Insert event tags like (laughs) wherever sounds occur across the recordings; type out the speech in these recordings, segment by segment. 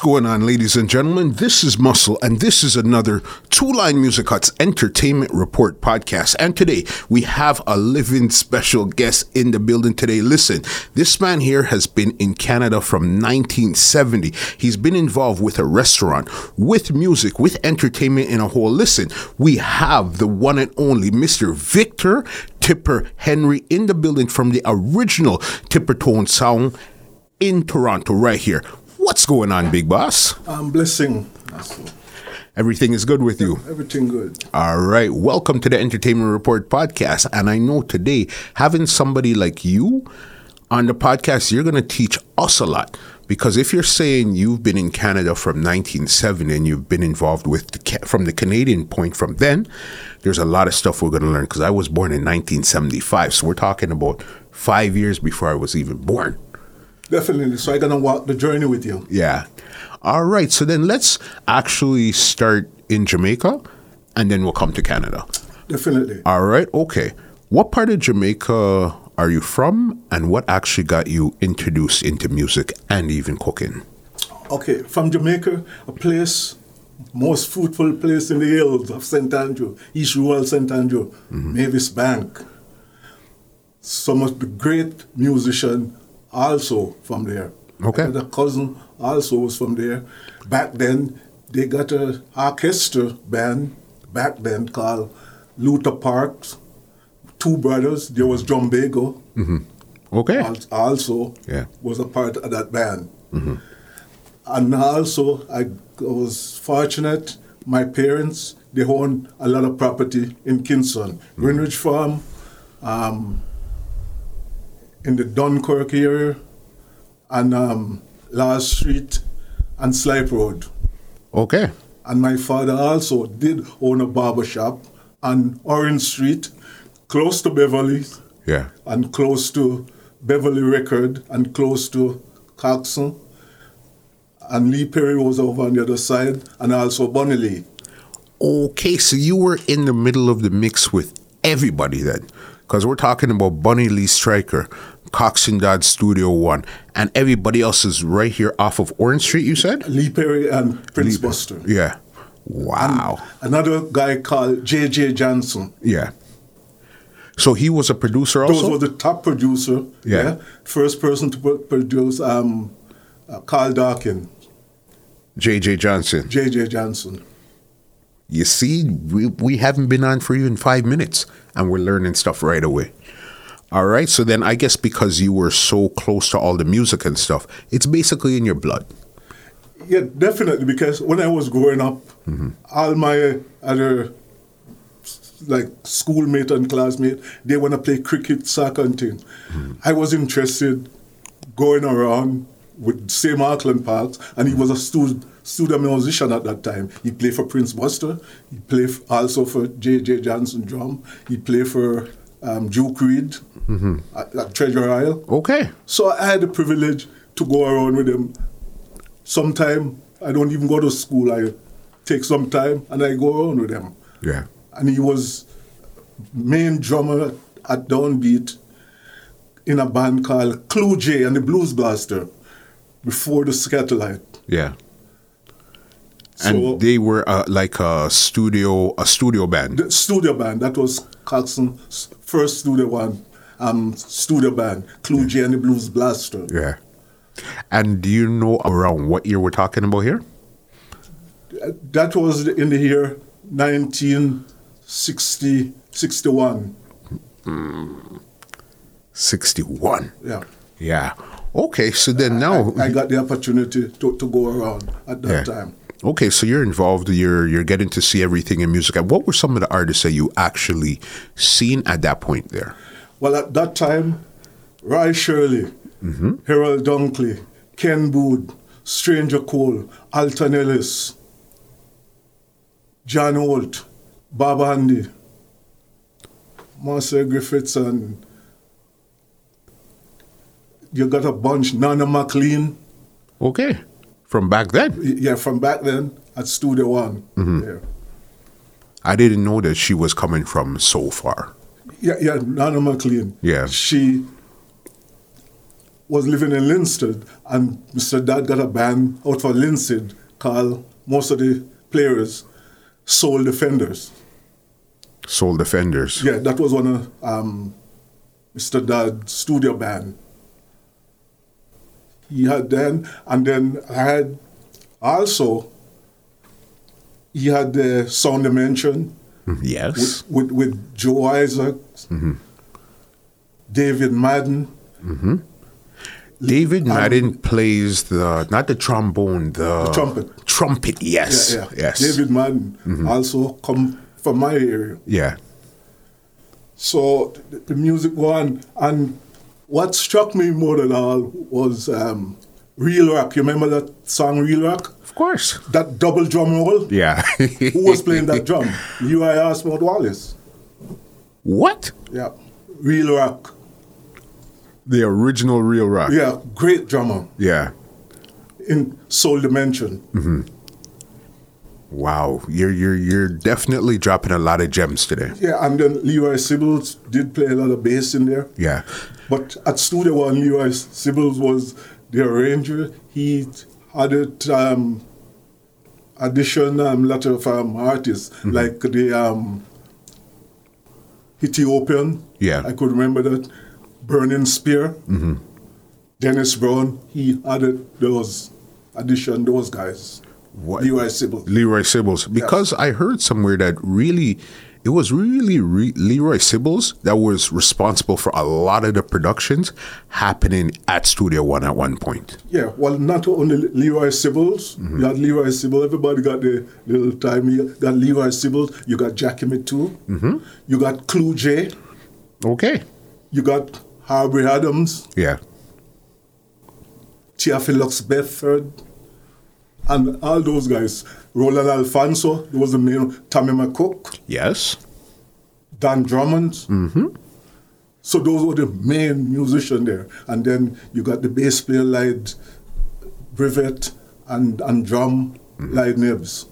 What's going on, ladies and gentlemen? This is Muscle, and this is another Two Line Music Hut's Entertainment Report podcast. And today we have a living special guest in the building today. Listen, this man here has been in Canada from 1970. He's been involved with a restaurant, with music, with entertainment in a whole. Listen, we have the one and only Mr. Victor Tipper Henry in the building from the original Tipper Tone Sound in Toronto, right here. What's going on, big boss? I'm blessing. Everything is good with you. Everything good. All right. Welcome to the Entertainment Report podcast. And I know today, having somebody like you on the podcast, you're going to teach us a lot. Because if you're saying you've been in Canada from 1970 and you've been involved with the, from the Canadian point from then, there's a lot of stuff we're going to learn. Because I was born in 1975, so we're talking about five years before I was even born. Definitely. So I'm gonna walk the journey with you. Yeah. All right. So then let's actually start in Jamaica, and then we'll come to Canada. Definitely. All right. Okay. What part of Jamaica are you from, and what actually got you introduced into music and even cooking? Okay, from Jamaica, a place, most fruitful place in the hills of St. Andrew, East Rural St. Andrew, mm-hmm. Mavis Bank. Some of the great musicians also from there. Okay. The cousin also was from there. Back then, they got a orchestra band back then called Luther Parks. Two brothers. There was John Bago. Mm-hmm. Okay. also Yeah. was a part of that band. Mm-hmm. And also, I was fortunate. My parents they owned a lot of property in Kingston, mm-hmm. Greenwich Farm, um, in the Dunkirk area, and um, Last Street and Slipe Road. Okay. And my father also did own a barber shop on Orange Street, close to Beverly Yeah. and close to Beverly Record and close to Coxsone. And Lee Perry was over on the other side, and also Bunny Lee. Okay. So you were in the middle of the mix with everybody then, because we're talking about Bunny Lee Striker, Coxsone Dodd Studio One, and everybody else is right here off of Orange Street. You said? Lee Perry and Prince Buster. Yeah. Wow. Another guy called J.J. Johnson. Yeah. So he was a producer Those also. were the top producer. Yeah. First person to produce um, uh, Carl Darkin, J.J. Johnson. J.J. Johnson. You see, we, we haven't been on for even five minutes and we're learning stuff right away. All right. So then I guess because you were so close to all the music and stuff, it's basically in your blood. Yeah, definitely. Because when I was growing up, all my other like schoolmate and classmate, they want to play cricket, soccer, and things. I was interested going around with Sam Auckland Parks, and he was a studio, studio musician at that time. He played for Prince Buster. He played f- also for J.J. Johnson drum. He played for um, Duke Reid at, at Treasure Isle. Okay. So I had the privilege to go around with him. Sometime I don't even go to school. I take some time and I go around with him. Yeah. And he was main drummer at Downbeat in a band called Clue J and the Blues Blaster before the Skatalite. Yeah. So And they were uh, like a studio, a studio band. the studio band, that was Coxsone's first studio one, um, studio band, Clue J and the Blues Blaster. Yeah. And do you know around what year we're talking about here? That was in the year 1960, 61. 61. Yeah. Yeah. Okay. So then now. I, I got the opportunity to, to go around at that Yeah. time. Okay, so you're involved. You're you're getting to see everything in music. And what were some of the artists that you actually seen at that point there? Well, at that time, Roy Shirley, mm-hmm. Harold Dunkley, Ken Boothe, Stranger Cole, Alton Ellis, John Holt, Bob Andy, Marcia Griffiths, and you got a bunch, Nana McLean. Okay, from back then, Yeah, from back then at Studio One. Yeah. I didn't know that she was coming from so far. Yeah, yeah, Nana McLean. Yeah. She was living in Linstead, and Mr. Dodd got a band out for Linstead called most of the players Soul Defenders. Soul Defenders. Yeah, that was one of um, Mr. Dodd's studio band. He had then, and then I had also, he had the Sound Dimension mm-hmm. Yes. with, with Joe Isaacs, mm-hmm. David Madden, Mhm. David Madden plays the not the trombone, the, The trumpet. Trumpet, yes. Yeah, yeah. Yes. David Madden mm-hmm. also come from my area. Yeah. So the, the music one, and what struck me more than all was um, Real Rock. You remember that song Real Rock? Of course. That double drum roll? Yeah. (laughs) Who was playing that drum? Leroy Osmond Wallace. what? Yeah. Real Rock. The original Real Rock. Yeah, great drummer Yeah. in Soul Dimension. Wow. You're you're you're definitely dropping a lot of gems today. Yeah, and then Leroy Sibbles did play a lot of bass in there. Yeah. But at Studio One, Leroy Sibbles was the arranger. He had it um, audition um, lot of um, artists like the um, Ethiopian. Yeah. I could remember that. Burning Spear. Dennis Brown. He added those audition those guys. What? Leroy Sibbles. Leroy Sibbles. Because I heard somewhere that really, it was really re- Leroy Sibbles that was responsible for a lot of the productions happening at Studio One at one point. Yeah, well, not only Leroy Sibbles, mm-hmm. you had Leroy Sibbles, everybody got the little time. You got Leroy Sibbles, you got Jackie Mittoo, mm-hmm. you got Clue J, Okay. you got Harvey Adams, Yeah. Theophilus Beckford, and all those guys. Roland Alphonso, there was the main, Tommy McCook, Yes. Don Drummond. Mm-hmm. So those were the main musicians there. And then you got the bass player like Brevett and, and drum mm-hmm. like Nibs.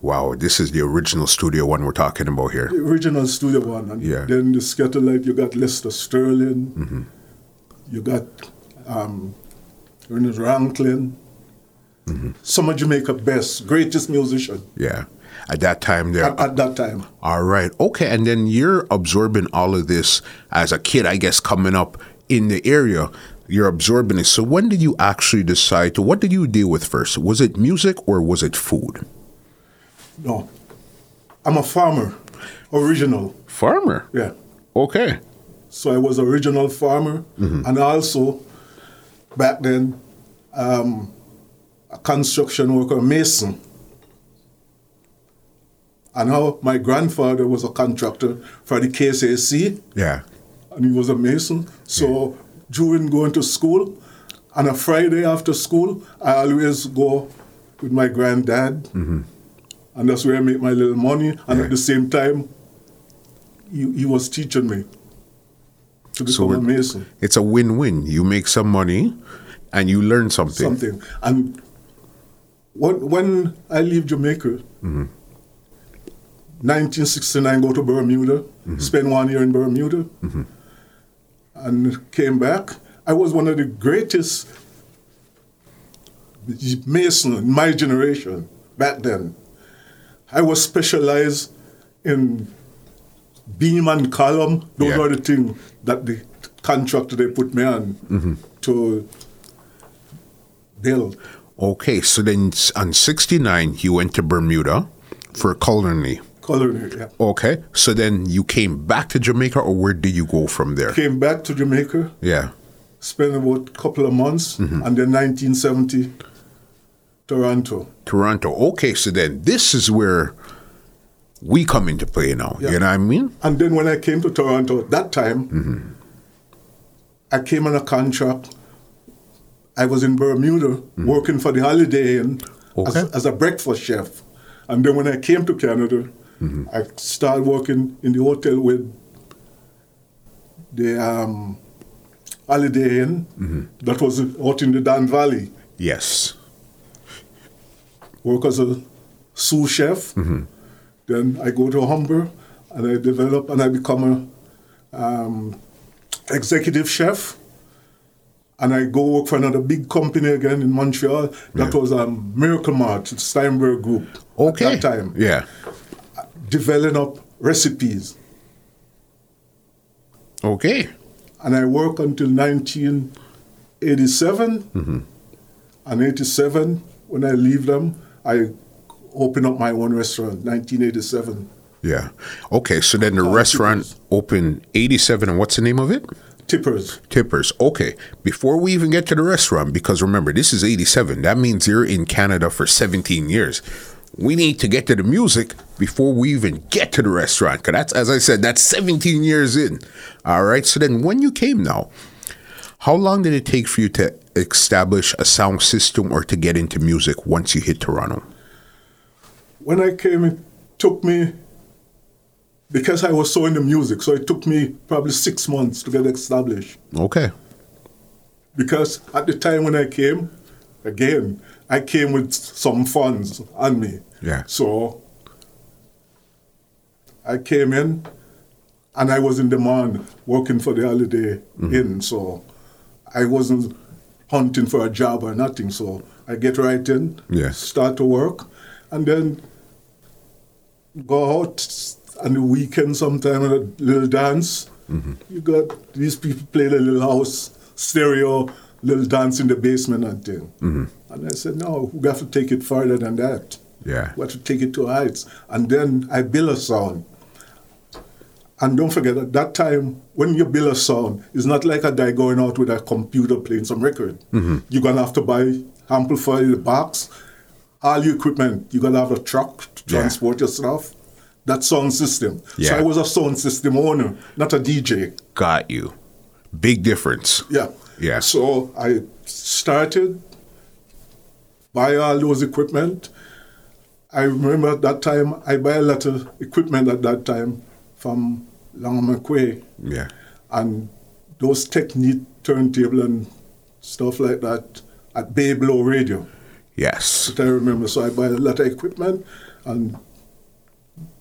Wow. This is the original Studio One we're talking about here. The original studio one. And Yeah. then the Skatalite, you got Lester Sterling. Mm-hmm. You got um, Ernest Ranglin. Some of Jamaica best, greatest musician Yeah. At that time, there. at, at that time. All right. Okay. And then you're absorbing all of this as a kid, I guess, coming up in the area. You're absorbing it. So when did you actually decide to, what did you deal with first? Was it music or was it food? No. I'm a farmer, original. Farmer. Yeah. Okay. So I was original farmer, and also back then um, a construction worker, mason. And how my grandfather was a contractor for the KCC, Yeah. and he was a mason. So during going to school, on a Friday after school, I always go with my granddad, mm-hmm. and that's where I make my little money. And Yeah. at the same time, he, he was teaching me to So become a mason. It's a win win. You make some money and you learn something. something. And when, when I leave Jamaica, mm-hmm. 1969, go to Bermuda, mm-hmm. spend one year in Bermuda, mm-hmm. and came back. I was one of the greatest mason in my generation back then. I was specialized in beam and column. Those Yeah. are the things that the contractor they put me on to build. Okay. So then on 69, you went to Bermuda for culinary. Culinary, yeah. Okay. So then you came back to Jamaica or where did you go from there? Came back to Jamaica, Yeah. spent about a couple of months, mm-hmm. and then 1970, Toronto. Toronto. Okay, so then this is where we come into play now. Yeah. You know what I mean? And then when I came to Toronto at that time, mm-hmm. I came on a contract. I was in Bermuda working for the Holiday Inn as, Okay. as a breakfast chef. And then when I came to Canada, I started working in the hotel with the um, Holiday Inn that was out in the Don Valley. Yes. work as a sous chef. Then I go to Humber and I develop and I become a um, executive chef. And I go work for another big company again in Montreal. That was um, Miracle Mart, Steinberg Group. Okay. At that time, Yeah. developing up recipes, Okay. and I work until 1987. Mm-hmm. And 87, when I leave them, I open up my own restaurant. 1987, Yeah. Okay. So then the restaurant opened 87, and what's the name of it? Tippers. Tippers. Okay. Before we even get to the restaurant, because remember, this is 87. That means you're in Canada for 17 years. We need to get to the music before we even get to the restaurant. Because that's, as I said, that's 17 years in. All right. So then when you came now, how long did it take for you to establish a sound system or to get into music once you hit Toronto? When I came, it took me, because I was so into music, so it took me probably six months to get established. Okay. Because at the time when I came, again, I came with some funds on me. Yeah. So I came in and I was in demand working for the Holiday mm-hmm. Inn. So I wasn't hunting for a job or nothing. So I get right in, Yeah. start to work, and then go out on the weekend sometime and a little dance. You got these people play the little house stereo, little dance in the basement and thing. Mm-hmm. And I said, no, we have to take it further than that. Yeah. We have to take it to heights. And then I build a sound. And don't forget, at that time, when you build a sound, it's not like a guy going out with a computer playing some record. Mm-hmm. You're going to have to buy amplifier, the box, all your equipment. You're going to have a truck to Yeah. transport your stuff. That sound system. Yeah. So I was a sound system owner, not a DJ. Got you. Big difference. Yeah. Yeah. So I started buy all those equipment. I remember at that time I buy a lot of equipment at that time from McQuay Yeah. and those Technics turntable and stuff like that at Bay Bloor Radio. Yes. That I remember. So I buy a lot of equipment and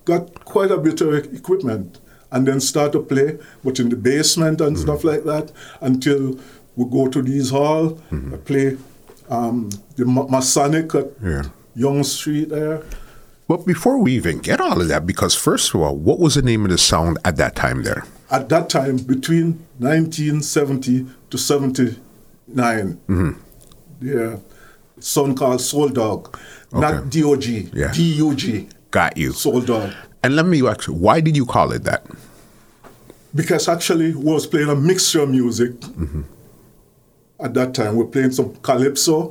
got quite a bit of equipment and then start to play, but in the basement and mm-hmm. stuff like that until we go to these hall. Mm-hmm. I play um, the Ma- Masonic at Yeah. Yonge Street there. But before we even get all of that, because first of all, what was the name of the sound at that time there? At that time, between 1970 to 79, mm-hmm. yeah, song called Soul Dog, not Okay. D-O-G, Yeah. D-U-G, Got you. Soul Dog. And let me ask you, why did you call it that? because actually we was playing a mixture of music at that time. We're playing some calypso,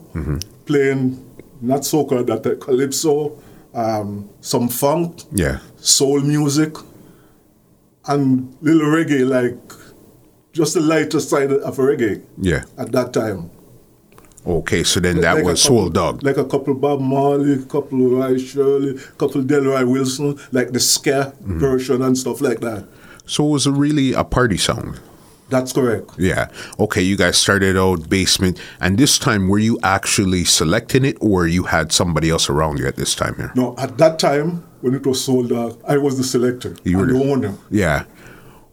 playing not soca at that calypso, um, some funk, Yeah. soul music, and little reggae, like just the lighter side of reggae Yeah. at that time. Okay, so then that Like was couple- Soul Dog. Like a couple Bob Marley, couple of Roy Shirley, couple Delroy Wilson, like the ska mm-hmm. version and stuff like that. So it was a really a party song. That's correct. Yeah. Okay, you guys started out basement, and this time were you actually selecting it, or you had somebody else around you at this time here? No, at that time when it was sold out, I was the selector You were the the- owner. Yeah.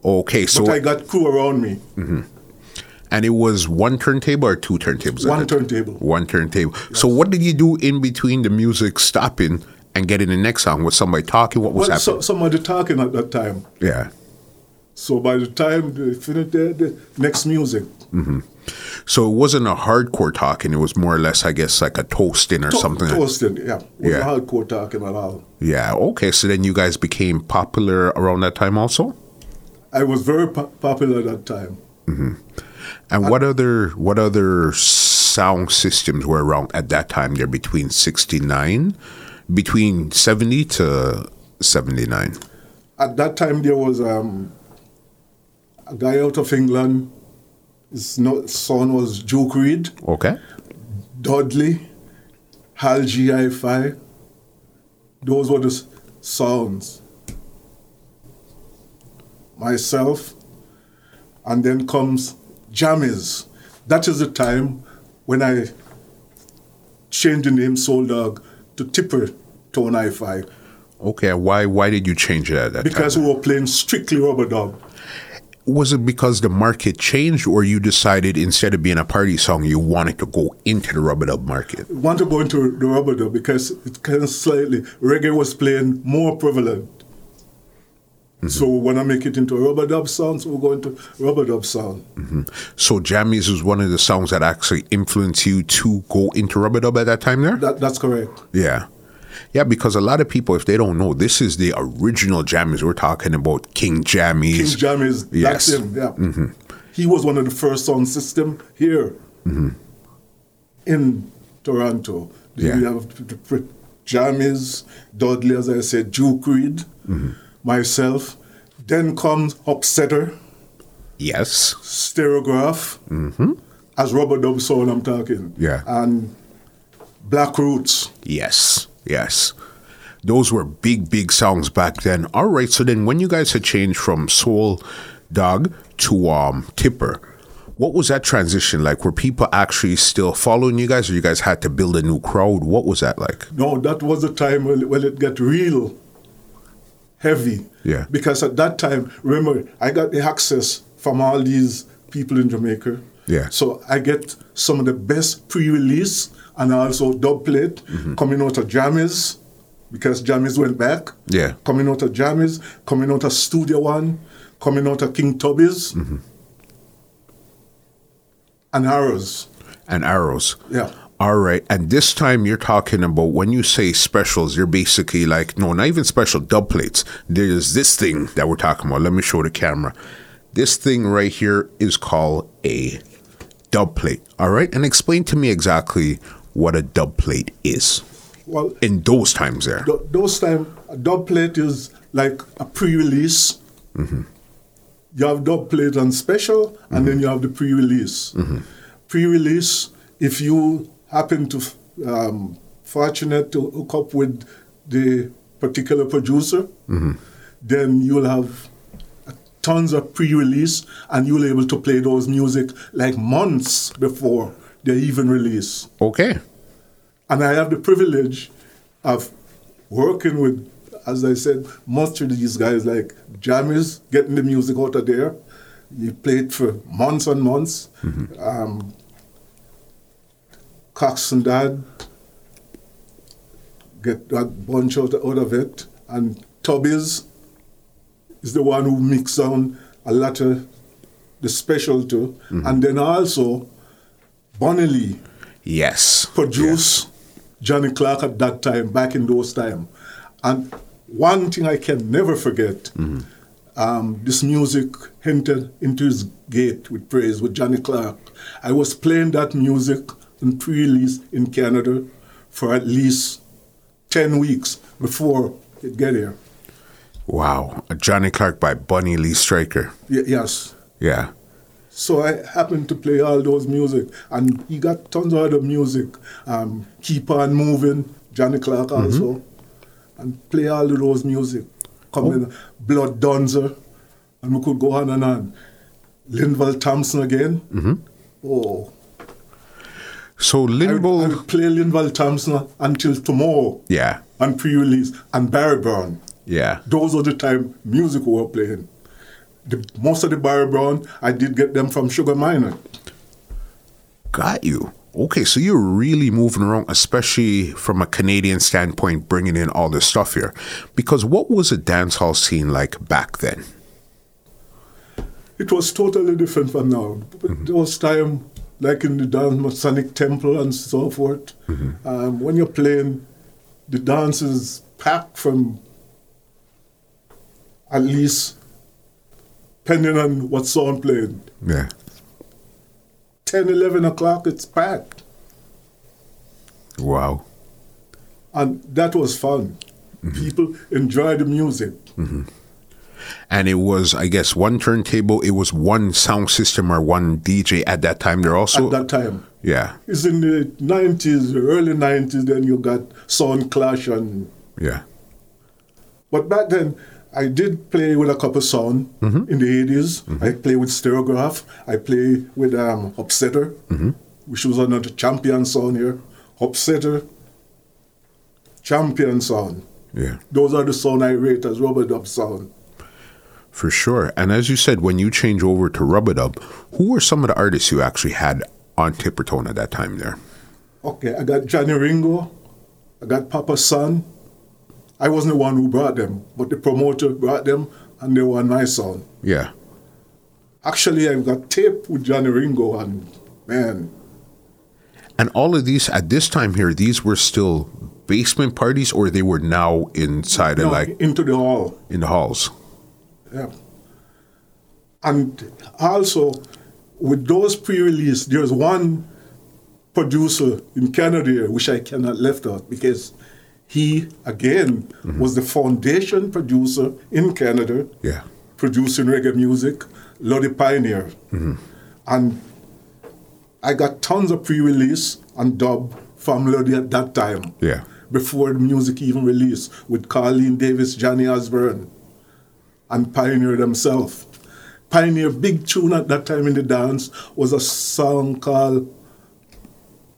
Okay, so But I got crew around me. Mm-hmm. And it was one turntable or two turntables? One turntable. One turntable. So what did you do in between the music stopping and getting the next song? Was somebody talking? What was Well, so, somebody talking at that time. yeah. So by the time they finished the, the next music, mm-hmm. So it wasn't a hardcore talking. It was more or less, I guess, like a toasting or to- something. toasting, yeah, was Yeah. hardcore talking at all. Yeah. Okay. So then you guys became popular around that time also. I was very po- popular at that time. Mm-hmm. And what other what other sound systems were around at that time? There between sixty nine, between seventy to seventy nine. At that time, there was um, a guy out of England. His son was Duke Reed, Okay. Dudley, Hal GI5. Those were the s- sounds. Myself, and then comes Jammies. That is the time when I changed the name Soul Dog to Tipper Tone I5 Okay. Why why did you change it at that because time? we were playing strictly rub-a-dub. was it because the market changed, or you decided instead of being a party song, you wanted to go into the rub-a-dub market? want to go into the rub-a-dub because it kind of slightly reggae was playing more prevalent. Mm-hmm. So when I make it into rub-a-dub sounds, we're going to rub-a-dub sound. Mm-hmm. So Jammies was one of the songs that actually influenced you to go into rub-a-dub at that time there? That, that's correct. Yeah. Yeah, because a lot of people, if they don't know, this is the original Jammies. We're talking about King Jammies. King Jammies, Yes. that's him. Yeah, mm-hmm. he was one of the first sound system here in Toronto. Yeah. We have Jammies, Dudley, as I said, Duke Reed, myself. Then comes Upsetter, yes. Stereograph, as rub-a-dub sound. I'm talking. Yeah. and Black Roots. Yes. Yes. Those were big, big songs back then. All right. So then when you guys had changed from Soul Dog to um, Tipper, what was that transition like? Were people actually still following you guys or you guys had to build a new crowd? What was that like? No, that was the time when, when it got real heavy. Yeah. Because at that time, remember, I got the access from all these people in Jamaica. Yeah. So I get some of the best pre-release and also dub plate Mm-hmm. coming out of Jammies because Jammies went back. Yeah. Coming out of Jammies, coming out of Studio One, coming out of King Tubby's. Mm-hmm. And Arrows. And Arrows. Yeah. All right. And this time you're talking about when you say specials, you're basically like, no, not even special dub plates. There's this thing that we're talking about. Let me show the camera. This thing right here is called a dub plate. All right. And explain to me exactly what a dub plate is Well, in those times there. Th- those time a dub plate is like a pre-release. Mm-hmm. You have dub plate and special, and mm-hmm. then you have the pre-release. Mm-hmm. Pre-release, if you happen to um, fortunate to hook up with the particular producer, then you'll have tons of pre-release, and you'll be able to play those music like months before they even release. Okay. And I have the privilege of working with, as I said, most of these guys like Jammies, getting the music out of there. You played for months and months. Um, Coxsone Dodd get a bunch out, out of it. And Tubbies is the one who mixed down a lot of the special too. And then also Bunny Lee Yes. produce Johnny Clarke at that time, back in those time. And one thing I can never forget, um, this music entered into his gate with praise with Johnny Clarke. I was playing that music in pre-release in Canada for at least 10 weeks before it get here. Wow. Johnny Clarke by Bunny Lee Striker. Y- yes. Yeah. So I happened to play all those music, and he got tons of other music. Um, Keep on moving, Johnny Clarke also, and play all of those music. Come in, Blood Dunza, and we could go on and on. Linval Thompson again. Oh, So I would, Limbo. I would play Linval Thompson until tomorrow yeah. And pre-release, and Barry Brown. Yeah. Those are the time music we were playing. The, most of the Barry Brown, I did get them from Sugar Minott. Got you. Okay, so you're really moving around, especially from a Canadian standpoint, bringing in all this stuff here. Because what was a dance hall scene like back then? It was totally different from now. But mm-hmm. Those time, like in the dance Masonic Temple and so forth, mm-hmm. um, when you're playing, the dance is packed from at least, depending on what song playing, Yeah. 10, 11 o'clock, it's packed. Wow. And that was fun. Mm-hmm. People enjoy the music. Mm-hmm. And it was, I guess, one turntable. It was one sound system or one DJ at that time. There also. at that time. yeah. It's in the 90s, early 90s, then you got Sound Clash and Yeah. But back then, I did play with a couple song mm-hmm. in the 80s. Mm-hmm. I play with Stereograph. I play with um, Upsetter, mm-hmm. which was another champion song here. Upsetter, champion song. Yeah. Those are the sound I rate as rub-a-dub sound. For sure. And as you said, when you change over to Rub-a-Dub, who were some of the artists you actually had on Tippertone at that time there? Okay, I got Johnny Ringo, I got Papa Son. I wasn't the one who brought them, but the promoter brought them and they were nice on. Yeah. Actually, I've got tape with Johnny Ringo and man, And all of these at this time here, these were still basement parties, or they were now inside no, of like into the hall. in the halls. Yeah. And also, with those pre-release, there's one producer in Canada here, which I cannot left out because he again mm-hmm. was the foundation producer in Canada, Yeah. producing reggae music, Lodi Pioneer, mm-hmm. and I got tons of pre-release and dub from Lodi at that time. Yeah. Before the music even released, with Carlene Davis, Johnny Osborne, and Pioneer themselves. Pioneer big tune at that time in the dance was a song called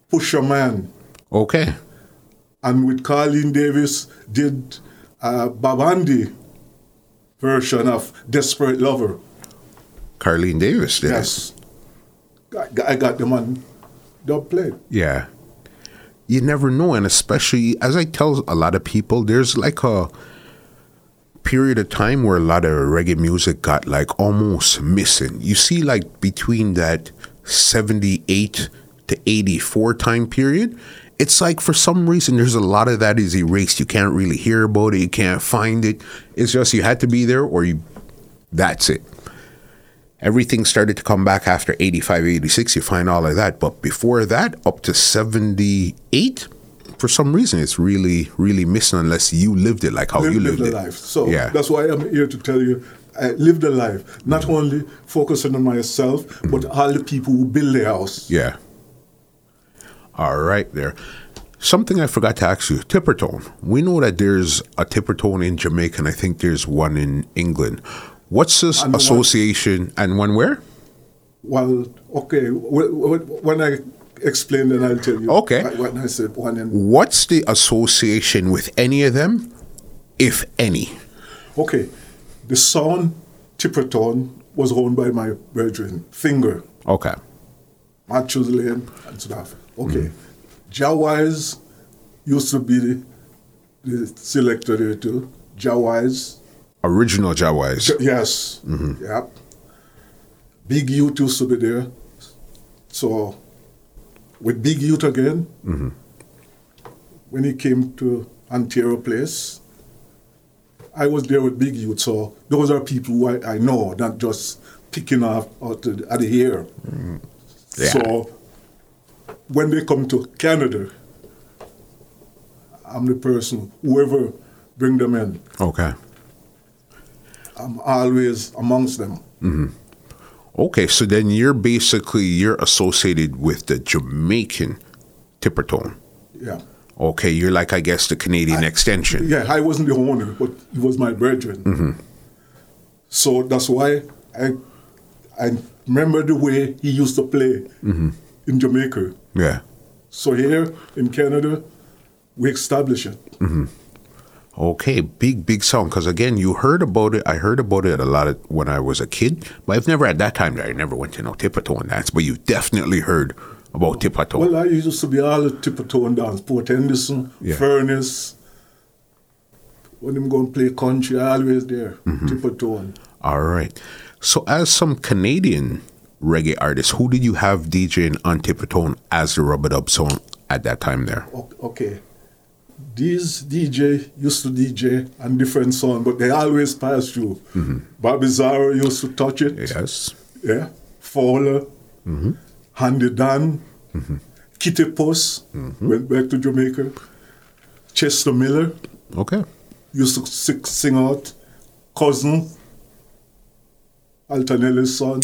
Pusher Man. Okay. And with Carlene Davis did uh, Babandi version of Desperate Lover. Carlene Davis did. Yes. I, I got them on dub plate. Yeah. You never know. And especially, as I tell a lot of people, there's like a period of time where a lot of reggae music got like almost missing. You see, like between that 78 to 84 time period, it's like for some reason there's a lot of that is erased. You can't really hear about it, you can't find it. It's just you had to be there or you, that's it everything started to come back after 85 86 you find all of that but before that up to 78 for some reason it's really really missing unless you lived it like how Live, you live lived it. life. So yeah. that's why I'm here to tell you I live the life, not mm. only focusing on myself, mm. but all the people who build the house. yeah. All right there. Something i forgot to ask you tipper tone. we know that there's a tipper tone in jamaica and i think there's one in england. What's this And one- association and one where? Well, okay, wh- wh- when I explain, then I'll tell you. Okay. What- I said one in. what's the association with any of them if any Okay, the sound Tippertone was owned by my brethren, Finger, okay Matthews Lane, and stuff. Okay, Jah Wise used to be the, the selector there too. Jah Wise, original Jah Wise J- yes, mm-hmm. yep. Big Youth used to be there. So, with Big Youth again, mm-hmm. when he came to Ontario Place, I was there with Big Youth. So, those are people who I, I know, not just picking off out of here. Mm-hmm. the ear. Yeah. So, when they come to Canada, I'm the person, whoever bring them in, Okay. I'm always amongst them. Mm-hmm. Okay, so then you're basically you're associated with the Jamaican tipper tone. Yeah. Okay, you're like I guess the Canadian extension. Yeah, I wasn't the owner, but he was my brethren. Mm-hmm. So that's why I I remember the way he used to play mm-hmm. in Jamaica. Yeah. So here in Canada, we establish it. Mm-hmm. Okay, big big song because again you heard about it. I heard about it a lot of, when I was a kid, but I've never at that time I never went to no Tippertone dance. But you definitely heard about Tippertone. Well, I used to be all the Tippertone dance, Port Henderson, Yeah. Furnace. When them go and play country, I always there, mm-hmm. Tippertone. All right. So as some Canadian reggae artists, who did you have DJing on Tippertone as the rub it up song at that time there? Okay. These DJ used to DJ and different song, but they always pass through. Mm-hmm. Bobby Zara used to touch it. Yes. Yeah. Fowler. Mm-hmm. Handy Dan. Mm-hmm. Kitty Puss went back to Jamaica. Chester Miller Okay. used to sing, sing out. Cousin. Altanelli's son.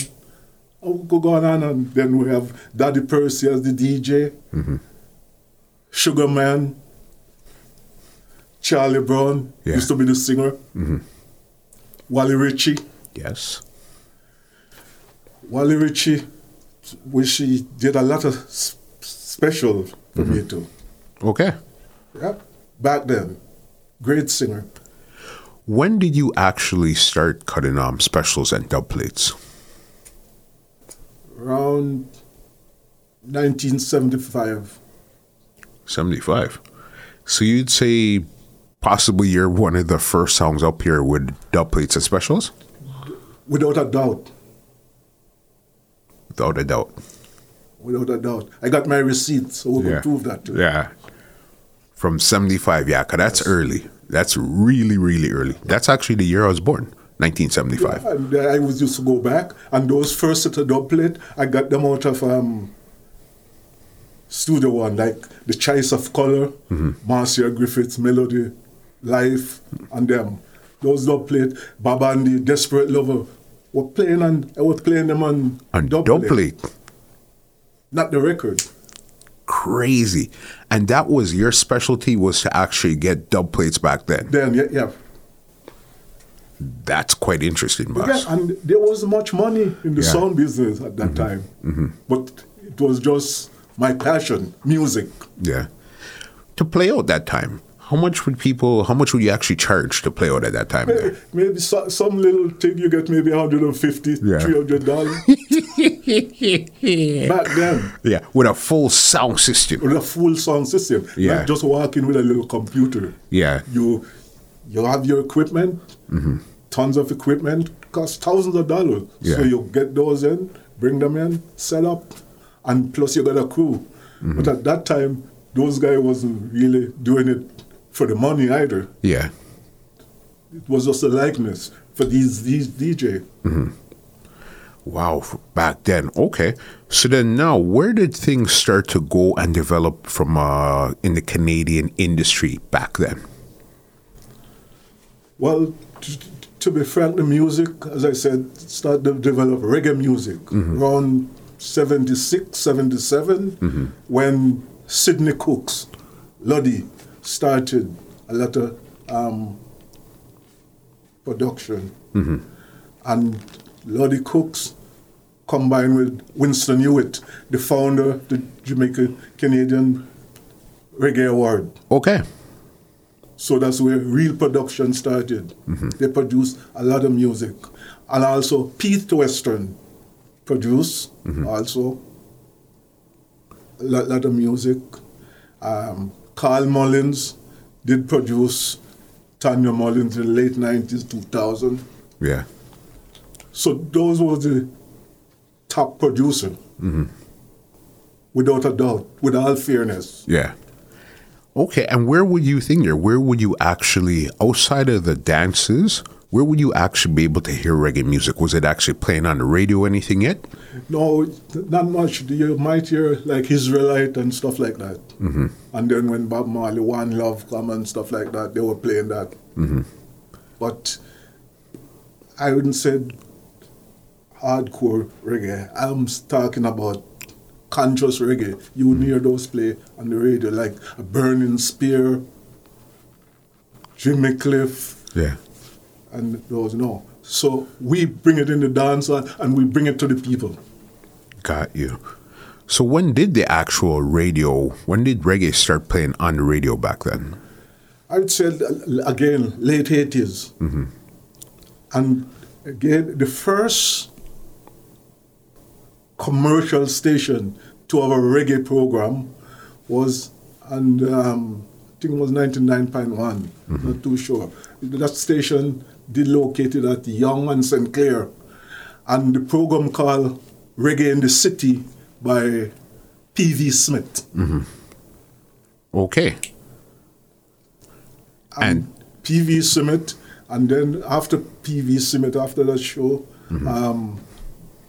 Oh, go go on and then we have Daddy Percy as the DJ. Sugar Man. Charlie Brown Yeah. used to be the singer. Wally Ritchie. Yes. Wally Ritchie, which he did a lot of s- special for me too. Okay. Yep. Back then, great singer. When did you actually start cutting um specials and dub plates? Around 1975. 75. So you'd say possibly you're one of the first songs up here with dub plates and specials? Without a doubt. Without a doubt. Without a doubt. I got my receipts, so we Yeah. can prove that too. Yeah. From 75, yeah, 'cause that's early. That's really, really early. That's actually the year I was born, 1975. And uh, I was used to go back, and those first set of dub plate, I got them out of um, Studio One, like The Choice of Color, Marcia Griffiths, Melody, Life, and them. Those dub plate, the Desperate Lover, were playing on, I was playing them on, And dub, plate. not the record. Crazy. And that was your specialty was to actually get dub plates back then. Then, yeah, yeah. That's quite interesting, boss. Yeah, and there was much money in the Yeah. sound business at that mm-hmm. time. Mm-hmm. But it was just my passion, music. Yeah. To play out that time, how much would people, how much would you actually charge to play out at that time? there? Maybe so, some little thing you get maybe 150 Yeah. 300 dollars (laughs) back then yeah, with a full sound system. with a full sound system Yeah. not just walking with a little computer Yeah. you you have your equipment mm-hmm. tons of equipment cost thousands of dollars Yeah. so you get those in bring them in set up and plus you got a crew mm-hmm. but at that time those guys wasn't really doing it for the money either Yeah. it was just a likeness for these these DJ. Mm-hmm. Wow, back then. Okay. So then now, where did things start to go and develop from uh, in the Canadian industry back then? Well, t- to be frank, the music, as I said, started to develop reggae music mm-hmm. around 76, 77, mm-hmm. when Sidney Crooks, Lodi, started a lot of um, production. And Lodi Crooks, combined with Winston Hewitt, the founder of the Jamaican Canadian Reggae Award. Okay. So that's where real production started. They produced a lot of music. And also Pete Western produced also a lot, lot of music. Um, Carl Mullins did produce Tanya Mullins in the late 90s, 2000. Yeah. So those were the top producer. Mm-hmm. Without a doubt, with all fairness. Yeah. Okay. And where would you think there? Where would you actually, outside of the dances, where would you actually be able to hear reggae music? Was it actually playing on the radio, anything yet? No, not much. You might hear like Israelite and stuff like that. Mm-hmm. And then when Bob Marley, One Love come and stuff like that, they were playing that. Mm-hmm. But I wouldn't say hardcore reggae. I'm talking about conscious reggae. You would hear those play on the radio, like a Burning Spear, Jimmy Cliff, Yeah. And those no. So we bring it in the dance and we bring it to the people. Got you. So when did the actual radio, when did reggae start playing on the radio back then? I would say again late 80s, and again the first commercial station to have a reggae program was, and um, I think it was 99.1. Not too sure. That station located at Yonge and St Clair, and the program called Reggae in the City by P.V. Smith. Okay. and PV Smith, and then after PV Smith, after that show, um,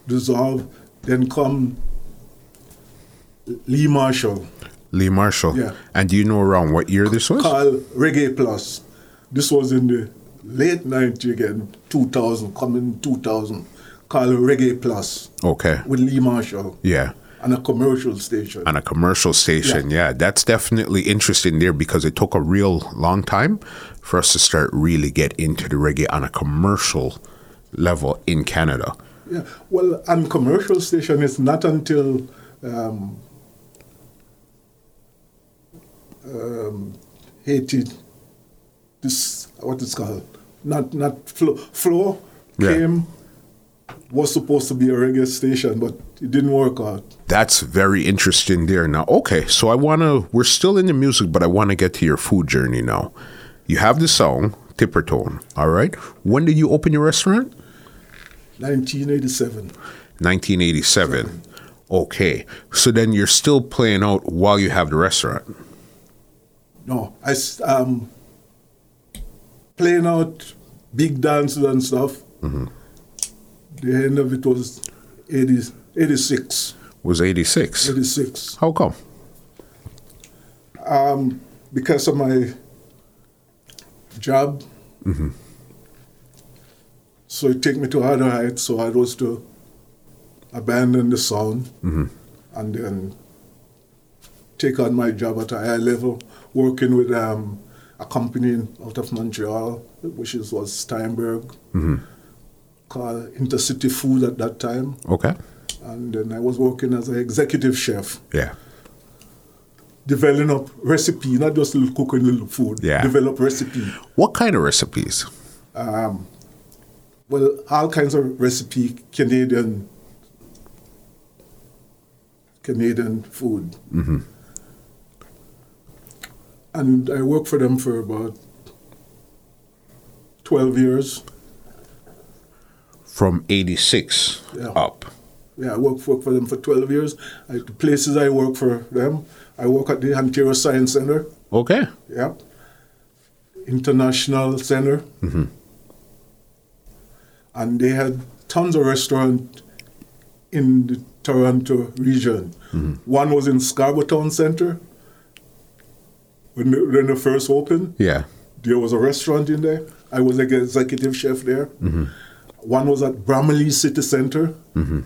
dissolve, then come Lee Marshall, Lee Marshall. Yeah. And do you know around what year this was? called Reggae Plus. This was in the late 90s again, 2000, coming 2000, called Reggae Plus Okay. with Lee Marshall Yeah. and a commercial station. On a commercial station. Yeah. That's definitely interesting there because it took a real long time for us to start really get into the reggae on a commercial level in Canada. Yeah, well, and commercial station is not until um, um, 80, this, what it's called, not not Flo. Flo Yeah. came was supposed to be a reggae station, but it didn't work out. That's very interesting there. Now, okay, so I want to, we're still in the music, but I want to get to your food journey now. You have the song, Tipper Tone, all right? When did you open your restaurant? 1987. 1987. Okay, so then you're still playing out while you have the restaurant. No, I um playing out big dances and stuff. The end of it was 80, 86. Was 86. 86. How come? Um, because of my job. So it take me to other heights, so I was to abandon the sound and then take on my job at a higher level, working with um, a company out of Montreal, which is, was Steinberg, called Intercity Food at that time. Okay. And then I was working as an executive chef. Yeah. developing up recipe, not just little cooking little food. Yeah. Develop recipe. What kind of recipes? Um, well, all kinds of recipe, Canadian, Canadian food. And I worked for them for about twelve years. From 86 Yeah. up. Yeah, I worked for, for them for twelve years. I, the places I work for them, I work at the Ontario Science Center. Okay. Yeah. International Center. Mm-hmm. And they had tons of restaurants in the Toronto region. Mm-hmm. One was in Scarborough Town Center. When they, when they first opened, Yeah. there was a restaurant in there. I was like executive chef there. One was at Bramalea City Center.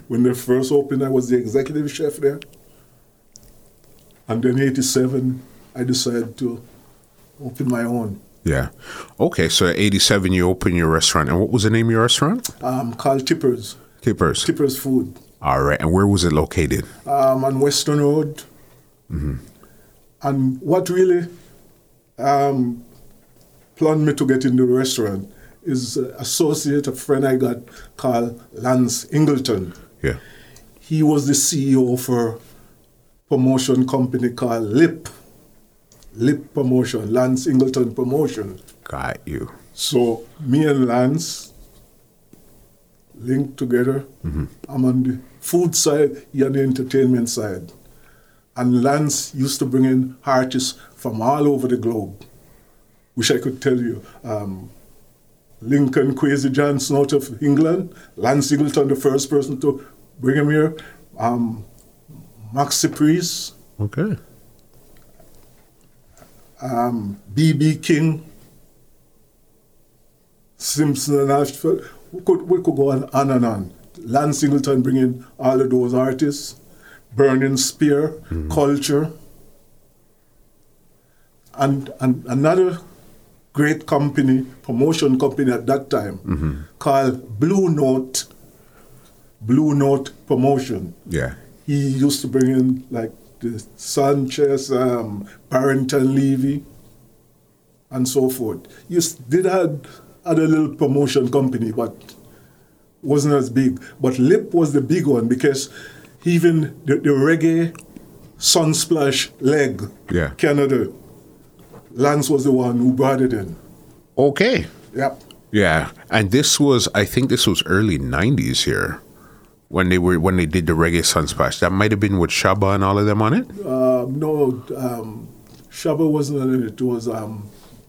When they first opened, I was the executive chef there. And then 87, I decided to open my own. Yeah. Okay, so at 87 you open your restaurant. And what was the name of your restaurant? Um, called Tippers, Tippers. Tippers Food, All right. And where was it located? um, on Weston Road. And what really um, plumbed me to get into the restaurant is an associate, a friend I got called Lance Ingleton. Yeah. He was the CEO for promotion company called Lip. Lip Promotion, Lance Ingleton Promotion. Got you. So me and Lance linked together. I'm on the food side, he on the entertainment side. And Lance used to bring in artists from all over the globe. Wish I could tell you. Um, Linton Kwesi Johnson out of England, Lance Singleton, the first person to bring him here. Um, Maxi Priest, Okay. um, B.B. King, Simpson and Ashford. We could, we could go on, on and on. Lance Singleton bringing all of those artists, Burning Spear, Culture. And, and another great company, promotion company at that time, called Blue Note, Blue Note Promotion Yeah. he used to bring in like the Sanchez, um, Barrington Levy, and so forth. He used, did had other little promotion company, but wasn't as big. But Lip was the big one because even the, the reggae Sunsplash leg, Yeah. Canada, Lance was the one who brought it in. Okay. Yep. Yeah. And this was I think this was early 90s here. When they were when they did the reggae sunsplash, that might have been with Shabba and all of them on it. Um, no, um, Shabba wasn't in it. It was um,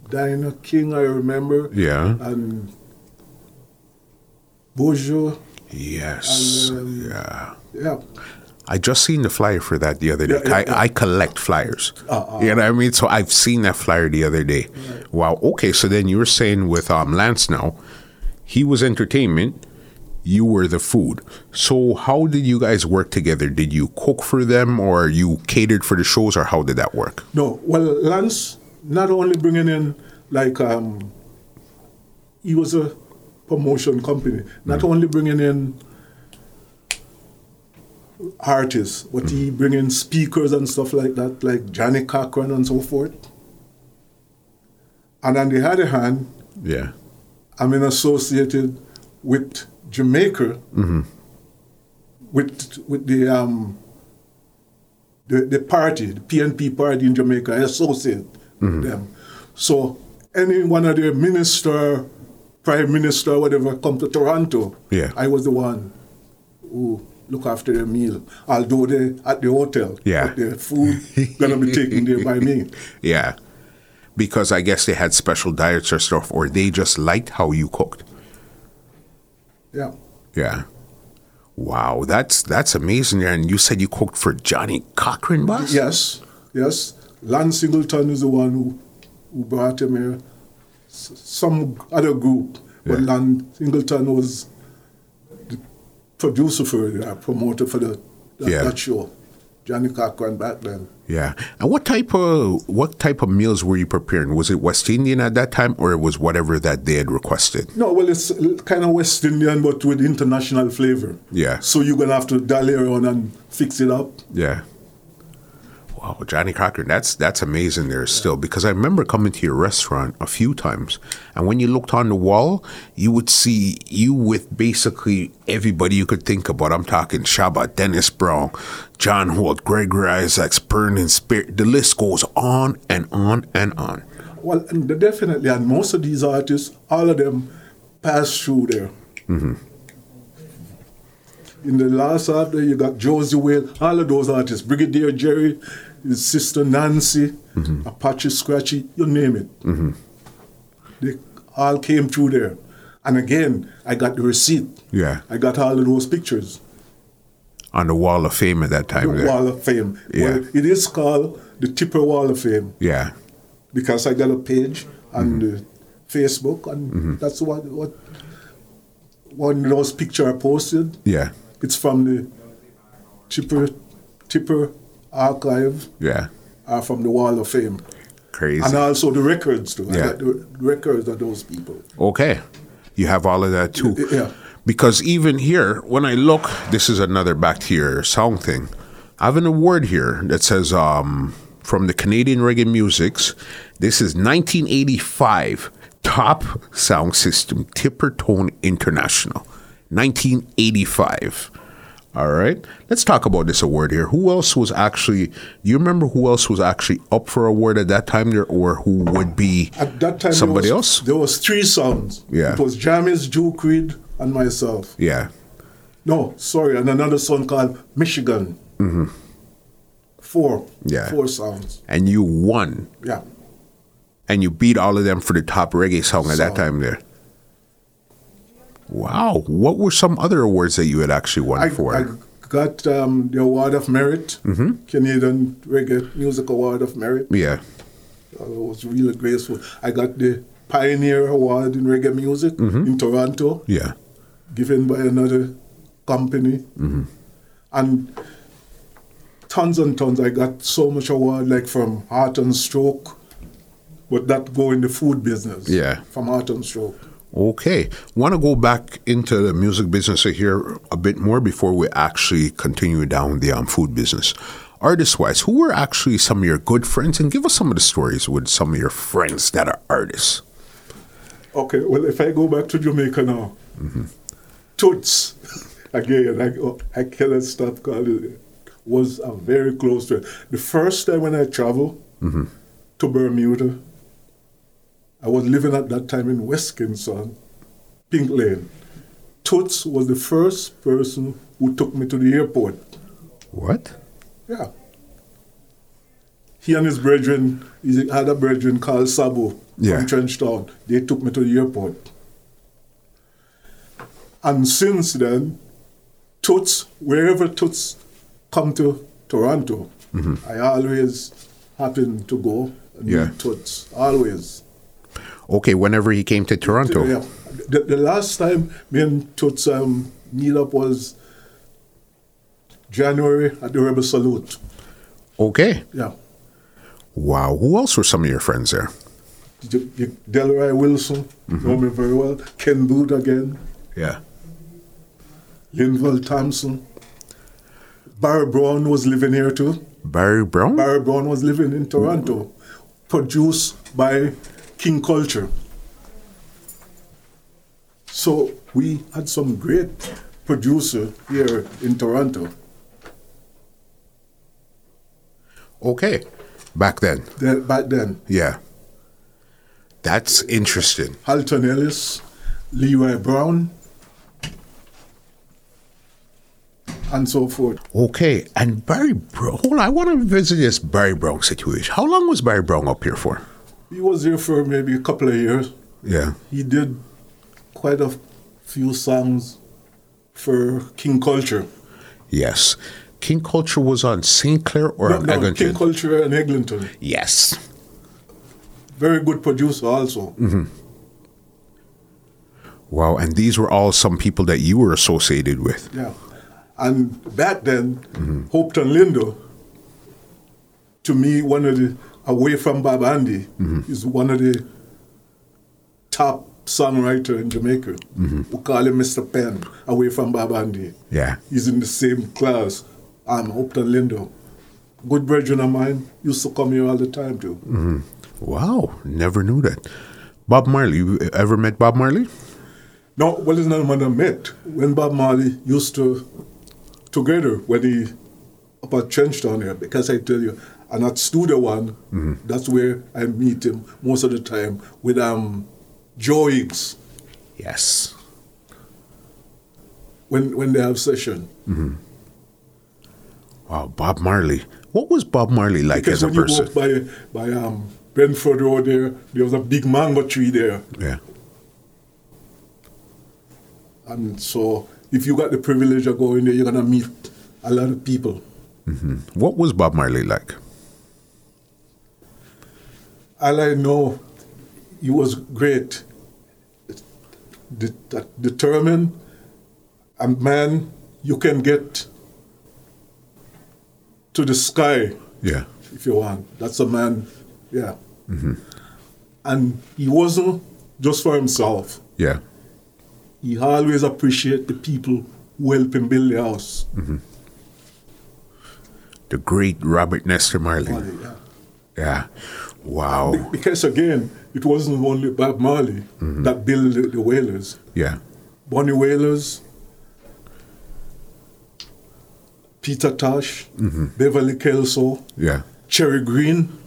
Dinah King, I remember. Yeah. and Bojo. Yes. And, um, yeah. Yeah, I just seen the flyer for that the other day. Yeah, yeah, I, yeah. I collect flyers. Uh, uh. you know what I mean? So I've seen that flyer the other day. Wow. Okay. So then you were saying with um, Lance now, he was entertainment, you were the food. So how did you guys work together? Did you cook for them or you catered for the shows or how did that work? no. Well, Lance not only bringing in like um, he was a promotion company, not only bringing in artists, but he mm-hmm. bring in speakers and stuff like that, like Johnnie Cochran and so forth. And on the other hand, Yeah. I'm in associated with Jamaica, mm-hmm. with with the um the, the party, the PNP party in Jamaica. I associate with them. So any one of the minister, prime minister, whatever, come to Toronto, Yeah. I was the one who look after their meal. Although they at the hotel, Yeah. their food gonna be taken there by me. (laughs) Yeah. Because I guess they had special diets or stuff, or they just liked how you cooked. Yeah. Yeah. Wow, that's that's amazing. And you said you cooked for Johnnie Cochran, boss? Yes, yes. Lance Singleton is the one who, who brought him here. S- some other group, but Yeah. Lance Singleton was producer for it, uh, promoter for the that, Yeah. that show. Johnnie Cochran back then. Yeah. And what type of what type of meals were you preparing? Was it West Indian at that time, or it was whatever that they had requested? No, well, it's kind of West Indian, but with international flavor. Yeah. So you're gonna have to dally around and fix it up. Yeah. Wow, Johnnie Cochran, that's that's amazing there still because I remember coming to your restaurant a few times and when you looked on the wall, you would see you with basically everybody you could think about. I'm talking Shabba, Dennis Brown, John Holt, Gregory Isaacs, Burning Spear. The list goes on and on and on. Well, and definitely, and most of these artists, all of them pass through there. Mm-hmm. In the last half you got Josey Wales, all of those artists, Brigadier Jerry, his sister Nancy, mm-hmm. Apache Scratchy, you name it. Mm-hmm. They all came through there. And again, I got the receipt. Yeah. I got all of those pictures. On the wall of fame at that time The there. Wall of Fame. Yeah. Well, it is called the Tipper Wall of Fame. Yeah. because I got a page on Mm-hmm. the Facebook, and mm-hmm. that's what what one of those picture I posted. Yeah. It's from the Tipper Tipper archive, Yeah. uh, from the Wall of Fame, Crazy. and also the records too. Yeah. the records of those people. Okay. You have all of that too. Yeah. Because even here, when I look, this is another back to your sound thing. I have an award here that says um, from the Canadian Reggae Musics. This is 1985 Top Sound System Tippertone International. 1985. All right. Let's talk about this award here. Who else was actually, do you remember who else was actually up for award at that time there or who would be At that time, somebody there was, else? There was three songs. Yeah. It was Jamis, Jew Creed, and myself. Yeah. No, sorry, and another song called Michigan. Mm-hmm. Four. Yeah. Four sounds. And you won Yeah. and you beat all of them for the top reggae song at that time there. Wow. What were some other awards that you had actually won I, for? I got um, the Award of Merit, mm-hmm. Canadian Reggae Music Award of Merit. yeah. I was really grateful. I got the Pioneer Award in reggae music mm-hmm. in Toronto, Yeah. given by another company. Mm-hmm. And tons and tons. I got so much award, like from Heart and Stroke, but that go in the food business. Yeah. From Heart and Stroke. Okay. Want to go back into the music business here a bit more before we actually continue down the um, food business. Artist wise, who were actually some of your good friends? And give us some of the stories with some of your friends that are artists. Okay, well, if I go back to Jamaica now, Toots, (laughs) again, I, I cannot stop calling it, was a very close friend. The first time when I traveled to Bermuda, I was living at that time in West Kingston, Pink Lane. Toots was the first person who took me to the airport. What? Yeah. He and his brethren, he had a brethren called Sabo Yeah. from Trenchtown. They took me to the airport. And since then, Toots, wherever Toots come to Toronto, mm-hmm. I always happen to go and Yeah. meet Toots. Always. Okay, whenever he came to Toronto. Yeah. The, the last time me and Toots um, meet up was January at the Rebel Salute. Okay. Yeah. Wow. Who else were some of your friends there? Delroy Wilson, know me very well. Ken Boothe again. Yeah. Linval Thompson. Barry Brown was living here too. Barry Brown? Barry Brown was living in Toronto. Produced by King Culture. So we had some great producer here in Toronto. Okay. Back then. Then, back then, Yeah. That's interesting. Alton Ellis, Leroy Brown, and so forth. Okay. And Barry Brown. Hold on. I want to visit this Barry Brown situation. How long was Barry Brown up here for? He was here for maybe a couple of years. Yeah. He did quite a few songs for King Culture. Yes. King Culture was on St. Clair or No, no, Eglinton? King Culture and Eglinton. yes. Very good producer also. Mm-hmm. Wow. And these were all some people that you were associated with. Yeah. And back then, mm-hmm. Hopeton Lindo, to me, one of the, away from Bob Andy, mm-hmm. is one of the top songwriter in Jamaica. Mm-hmm. We call him Mr. Penn, away from Bob Andy. Yeah. He's in the same class. I'm Hopeton Lindo. Good brethren of mine used to come here all the time too. Mm-hmm. Wow. Never knew that. Bob Marley. You ever met Bob Marley? No, well, it's not when I met. When Bob Marley used to, together, when he, up at Trenchtown here, because I tell you, and at Studio One, that's where I meet him most of the time with um, Joe Higgs Yes. when, when they have session. Wow. Bob Marley. What was Bob Marley like Because as a person? by, by um, Brentford Road there, there was a big mango tree there. Yeah. And so if you got the privilege of going there, you're going to meet a lot of people. What was Bob Marley like? All I know, he was great, De- de- determined, a man you can get to the sky Yeah. if you want. That's a man, yeah. Mm-hmm. And he wasn't just for himself. Yeah. He always appreciate the people who help him build the house. Mm-hmm. The great Robert Nesta Marley. Marley, yeah. Yeah. Wow. Because again, it wasn't only Bob Marley mm-hmm. that built the, the Wailers. Yeah. Bunny Wailers, Peter Tosh, mm-hmm. Beverly Kelso, Yeah. Cherry Green.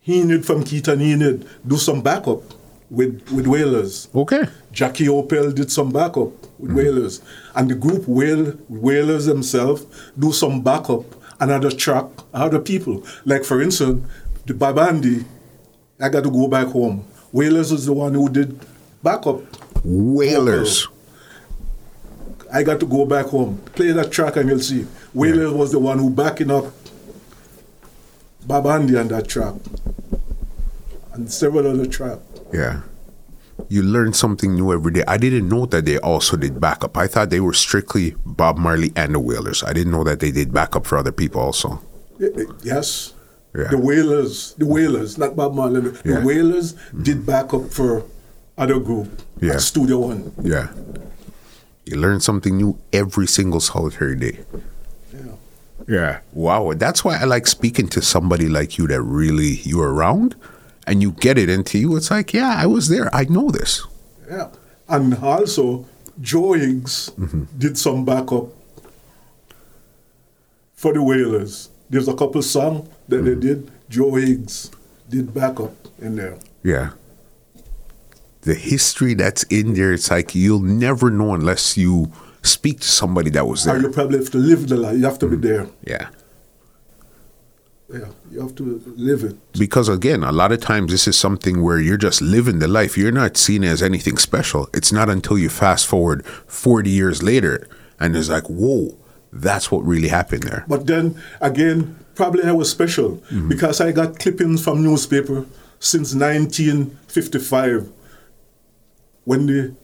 He needed from Keaton, he needed do some backup with, with Wailers. Okay. Jackie Opel did some backup with mm-hmm. Wailers. And the group Whale, Wailers themselves do some backup, another track, other people. Like for instance, the Bob Andy, I got to go back home. Wailers was the one who did backup. Wailers. I got to go back home. Play that track and you'll see. Wailers was the one who backing up Bob Andy on that track. And several other tracks. Yeah. You learn something new every day. I didn't know that they also did backup. I thought they were strictly Bob Marley and the Wailers. I didn't know that they did backup for other people also. Y- y- eh, Yes. Yeah. The Wailers, the Wailers, not Bob Marley. The Yeah. Wailers mm-hmm. did backup for other group uh, Yeah. at Studio One. Yeah. You learn something new every single solitary day. Yeah. Yeah. Wow. That's why I like speaking to somebody like you that really you're around and you get it into you. It's like, yeah, I was there. I know this. Yeah. And also, Joe Higgs Mm-hmm. did some backup for the Wailers. There's a couple songs that Mm-hmm. they did. Joe Higgs did backup in there. Yeah. The history that's in there, it's like you'll never know unless you speak to somebody that was Or there. you probably have to live the life. You have to Mm-hmm. be there. Yeah. Yeah. You have to live it. Because again, a lot of times this is something where you're just living the life. You're not seen as anything special. It's not until you fast forward 40 years later and it's like, whoa, that's what really happened there. But then again, probably I was special Mm-hmm. because I got clippings from newspaper since 1955 when the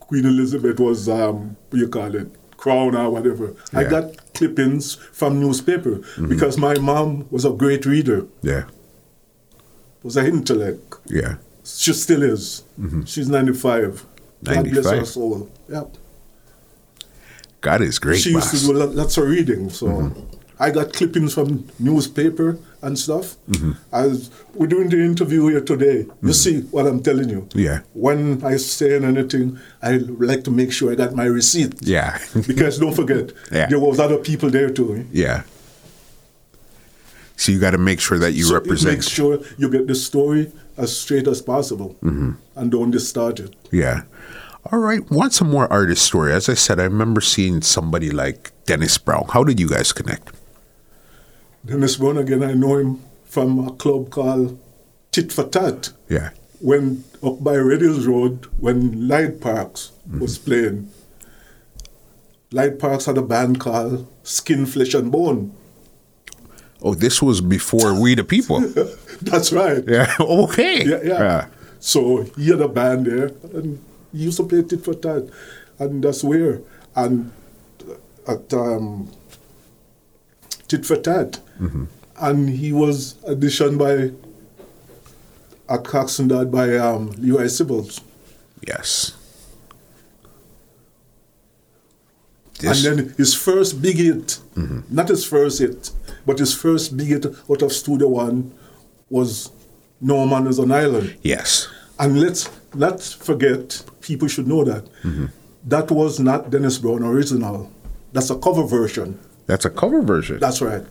Queen Elizabeth was, um, what you call it, crown or whatever. I Yeah. got clippings from newspaper mm-hmm. because my mom was a great reader, Yeah. was an intellect. Yeah. She still is. Mm-hmm. She's 95. God bless her soul. Yep. God is great, she used to do lots of reading, so mm-hmm. I got clippings from newspaper and stuff. As we're doing the interview here today, you see what I'm telling you. Yeah. When I say anything, I like to make sure I got my receipt. Yeah. (laughs) because don't forget, Yeah. there was other people there too. eh? yeah. So you got to make sure that you So represent. makes sure you get the story as straight as possible Mm-hmm. and don't distort it. Yeah. All right. Want some more artist story? As I said, I remember seeing somebody like Dennis Brown. How did you guys connect? Dennis Brown again, I know him from a club called Tit for Tat. Yeah. when up by Red Hills Road, when Lloyd Parks was playing, Lloyd Parks had a band called Skin, Flesh and Bone. Oh, this was before We the People. (laughs) That's right. Yeah. (laughs) Okay. Yeah, yeah. So he had a band there, and he used to play tit for tat, and that's where. And at um, tit for tat, Mm-hmm. and he was auditioned by at Coxsone Dodd by um, Leroy Sibbles. Yes. This- And then his first big hit, mm-hmm. not his first hit, but his first big hit out of Studio One was No Man is an Island. yes. And let's not forget, people should know that. Mm-hmm. That was not Dennis Brown original. That's a cover version. That's a cover version. That's right.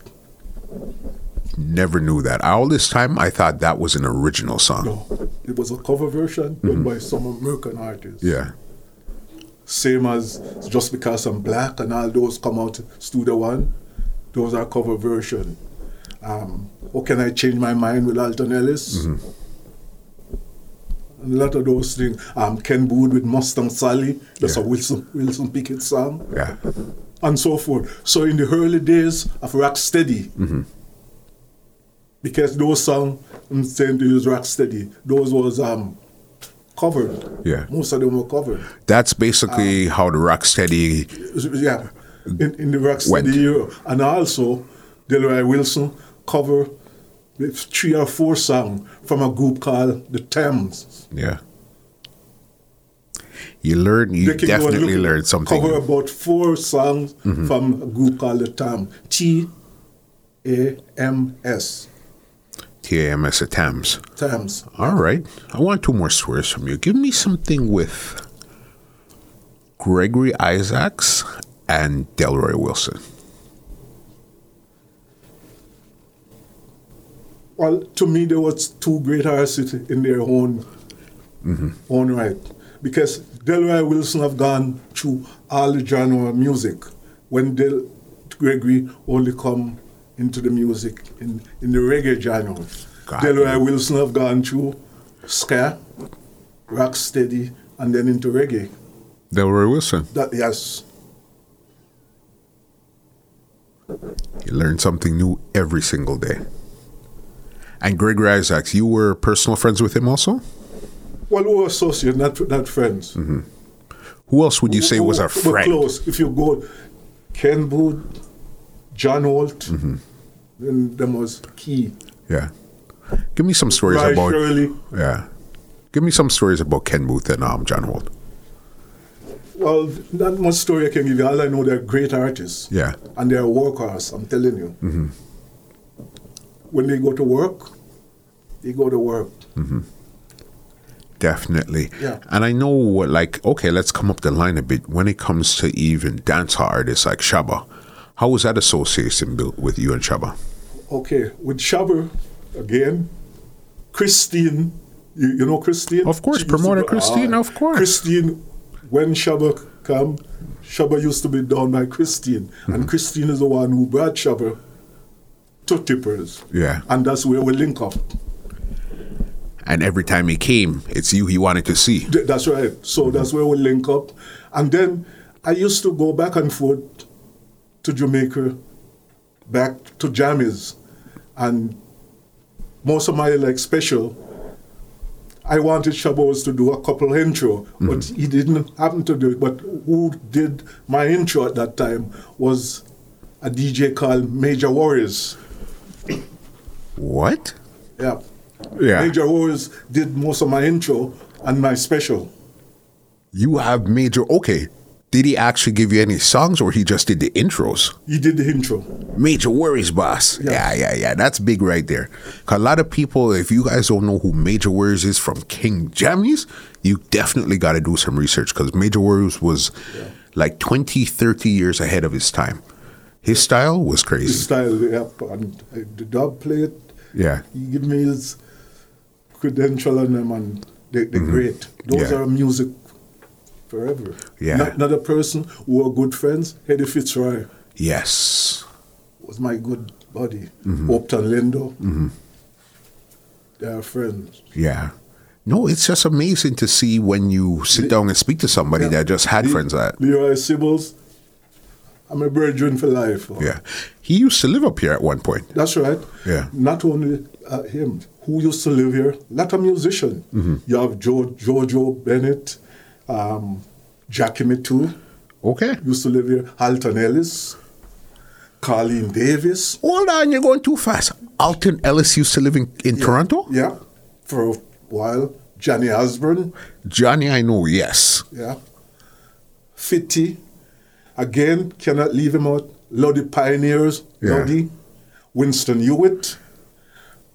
Never knew that. All this time, I thought that was an original song. No, it was a cover version done by some American artists. Yeah. Same as Just Because I'm Black and all those come out Studio One. Those are cover version. Um, How Can I Change My Mind with Alton Ellis? And a lot of those things. Um, Ken Boothe with Mustang Sally. That's Yeah. a Wilson Wilson Pickett song. Yeah. And so forth. So in the early days of Rocksteady, because those songs I'm saying to use Rocksteady, those was um covered. Yeah. Most of them were covered. That's basically how the Rocksteady. Yeah. In, in the. Rocksteady era. And also Delroy Wilson cover with three or four songs from a group called the Tams. Yeah. You learn. You They can go and definitely learned something. Cover about four songs Mm-hmm. from a group called the Tam. T A M S. TAMS at Tams. Tams. All right. I want two more swears from you. Give me something with Gregory Isaacs and Delroy Wilson. Well, to me, there was two great artists in their own own right, because Delroy Wilson have gone through all the genre of music. When Del Gregory only come into the music in, in the reggae genre, Got Delroy you. Wilson have gone through ska, rock steady, and then into reggae. Delroy Wilson. That yes, You learn something new every single day. And Gregory Isaacs, you were personal friends with him also? Well, we were associates, not not friends. Who else would you say was a We're friend? close. If you go, Ken Boothe, John Holt, Mm-hmm. then them was key. Yeah. Give me some stories Ry about Shirley. Yeah. Give me some stories about Ken Boothe and um, John Holt. Well, not much story I can give you. All I know, they're great artists. Yeah. And they're workers, I'm telling you. Mm-hmm. When they go to work, they go to work. Definitely. Yeah. And I know like okay, let's come up the line a bit. When it comes to even dancehall artists like Shabba, how was that association built with you and Shabba? Okay, with Shabba, again, Christine, you, you know Christine? Of course, She promoter go- Christine, of course. Christine, when Shabba come, Shabba used to be done by Christine. Mm-hmm. And Christine is the one who brought Shabba to Tippers. Yeah. And that's where we link up. And every time he came, it's you he wanted to see. That's right. So that's where we link up. And then I used to go back and forth to Jamaica, back to Jammys. And most of my like special, I wanted Shabos to do a couple intro, but mm-hmm. he didn't happen to do it. But who did my intro at that time was a DJ called Major Worries. What? Yeah. Yeah. Major Worries did most of my intro and my special. You have major okay. Did he actually give you any songs or he just did the intros? He did the intro. Major Worries Boss. Yeah, yeah, yeah. That's big right there. 'Cause a lot of people, if you guys don't know who Major Worries is from King Jammys, you definitely got to do some research because Major Worries was like 20, 30 years ahead of his time. His style was crazy. His style, yeah, and uh, the dub plate. Yeah. He give me his credential on them, and they, they're great. Those Mm-hmm. Yeah. are music forever. Yeah. Not, another person who are good friends, Edi Fitzroy Yes. was my good buddy. Mm-hmm. Hopeton Lindo. They are friends. Yeah. No, it's just amazing to see when you sit down and speak to somebody Yeah. that just had Le- friends that. Leroy Sibbles, I'm a brethren for life. Yeah. He used to live up here at one point. That's right. Yeah. Not only uh, him, who used to live here, lot of musician. Mm-hmm. You have jo- Jojo Bennett, um, Jackie Mittoo Okay. used to live here, Alton Ellis, Carlene Davis. Hold on, you're going too fast. Alton Ellis used to live in, in Toronto? Yeah, for a while. Johnny Osborne, Johnny, I know, yes. yeah. Fitty, again, cannot leave him out. Lodi Pioneers, Yeah. Lodi. Winston Hewitt,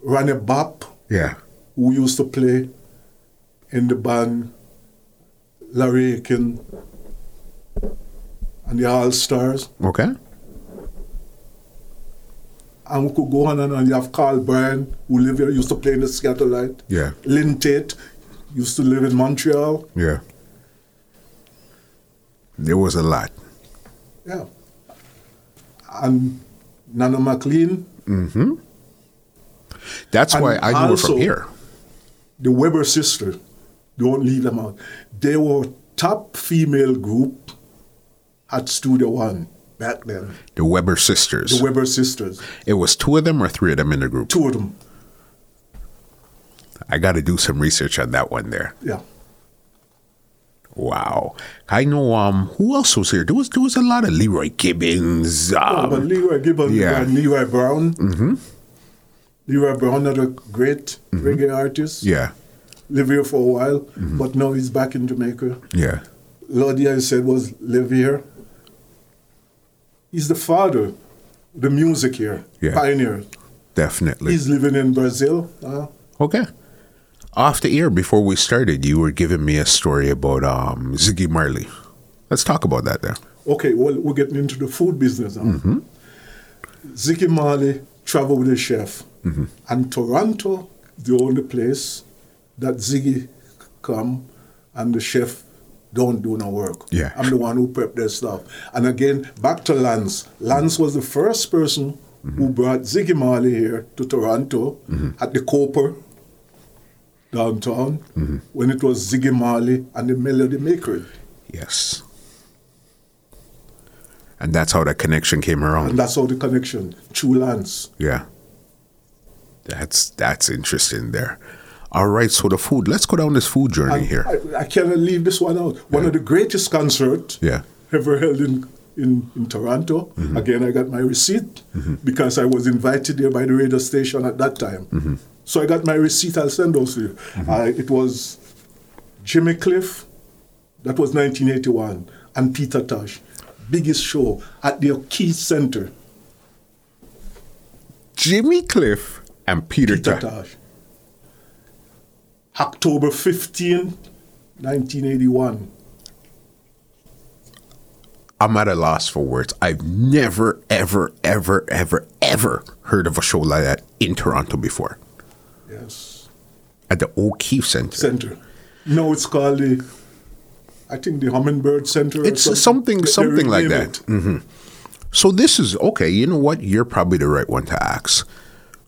Ronnie Bop, Yeah. who used to play in the band Larry Aiken and the All Stars. Okay. And we could go on and on. You have Carl Bryan, who lived here, used to play in the Skatalite. Yeah. Lynn Taitt used to live in Montreal. Yeah. There was a lot. Yeah. And Nana McLean, mm-hmm. That's And why I knew it from here. the Webber sister, don't leave them out. They were top female group at Studio One back then. The Webber sisters. The Webber sisters, it was two of them or three of them in the group. two of them. I got to do some research on that one there. Yeah. Wow. I know um who else was here? There was there was a lot of Leroy Gibbons. Oh, but Um, Leroy Gibbons yeah. and Leroy Brown. Mm-hmm. Leroy Brown, another great reggae artist. yeah. Live here for a while, but now he's back in Jamaica. Yeah. Lodi, I said, was live here. He's the father, the music here, Yeah. pioneer. Definitely. He's living in Brazil. Uh, Okay. Off the air, before we started, you were giving me a story about um, Ziggy Marley. Let's talk about that there. okay, well, we're getting into the food business now. Ziggy Marley traveled with a chef, mm-hmm. and Toronto, the only place that Ziggy come and the chef don't do no work. Yeah. I'm the one who prep their stuff. And again, back to Lance. Lance was the first person who mm-hmm. brought Ziggy Marley here to Toronto mm-hmm. at the Cooper downtown when it was Ziggy Marley and the Melody Maker. Yes. And that's how that connection came around. And that's how the connection, through Lance. Yeah. That's that's interesting there. All right, so the food. Let's go down this food journey And here. I, I cannot leave this one out. One of the greatest concerts Yeah. ever held in, in, in Toronto. Mm-hmm. Again, I got my receipt because I was invited there by the radio station at that time. Mm-hmm. So I got my receipt. I'll send those to you. Uh, it was Jimmy Cliff. That was 1981. And Peter Tosh. Biggest show at the Key Center. Jimmy Cliff and Peter, Peter Tosh. Tosh. October 15, 1981. I'm at a loss for words. I've never, ever, ever, ever, ever heard of a show like that in Toronto before. Yes. At the O'Keefe Center. Center. No, it's called the, I think the Hummingbird Center. or It's something- they something like that. it. Mm-hmm. So this is okay. You know what? You're probably the right one to ask.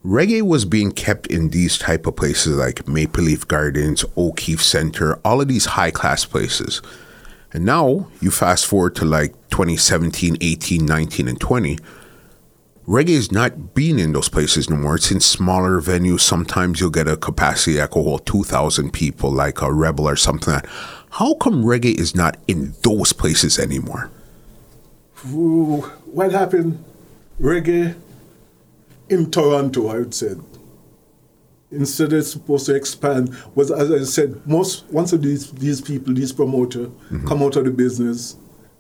Reggae was being kept in these type of places like Maple Leaf Gardens, O'Keefe Center, all of these high class places. And now you fast forward to like 2017, 18, 19, and 20. Reggae is not being in those places no more. It's in smaller venues. Sometimes you'll get a capacity that can hold 2,000 people, like a Rebel or something like that. How come reggae is not in those places anymore? Ooh, what happened? Reggae in Toronto, I would say. Instead, it's supposed to expand. Was as I said, most once of these these people, these promoters, Mm-hmm. come out of the business,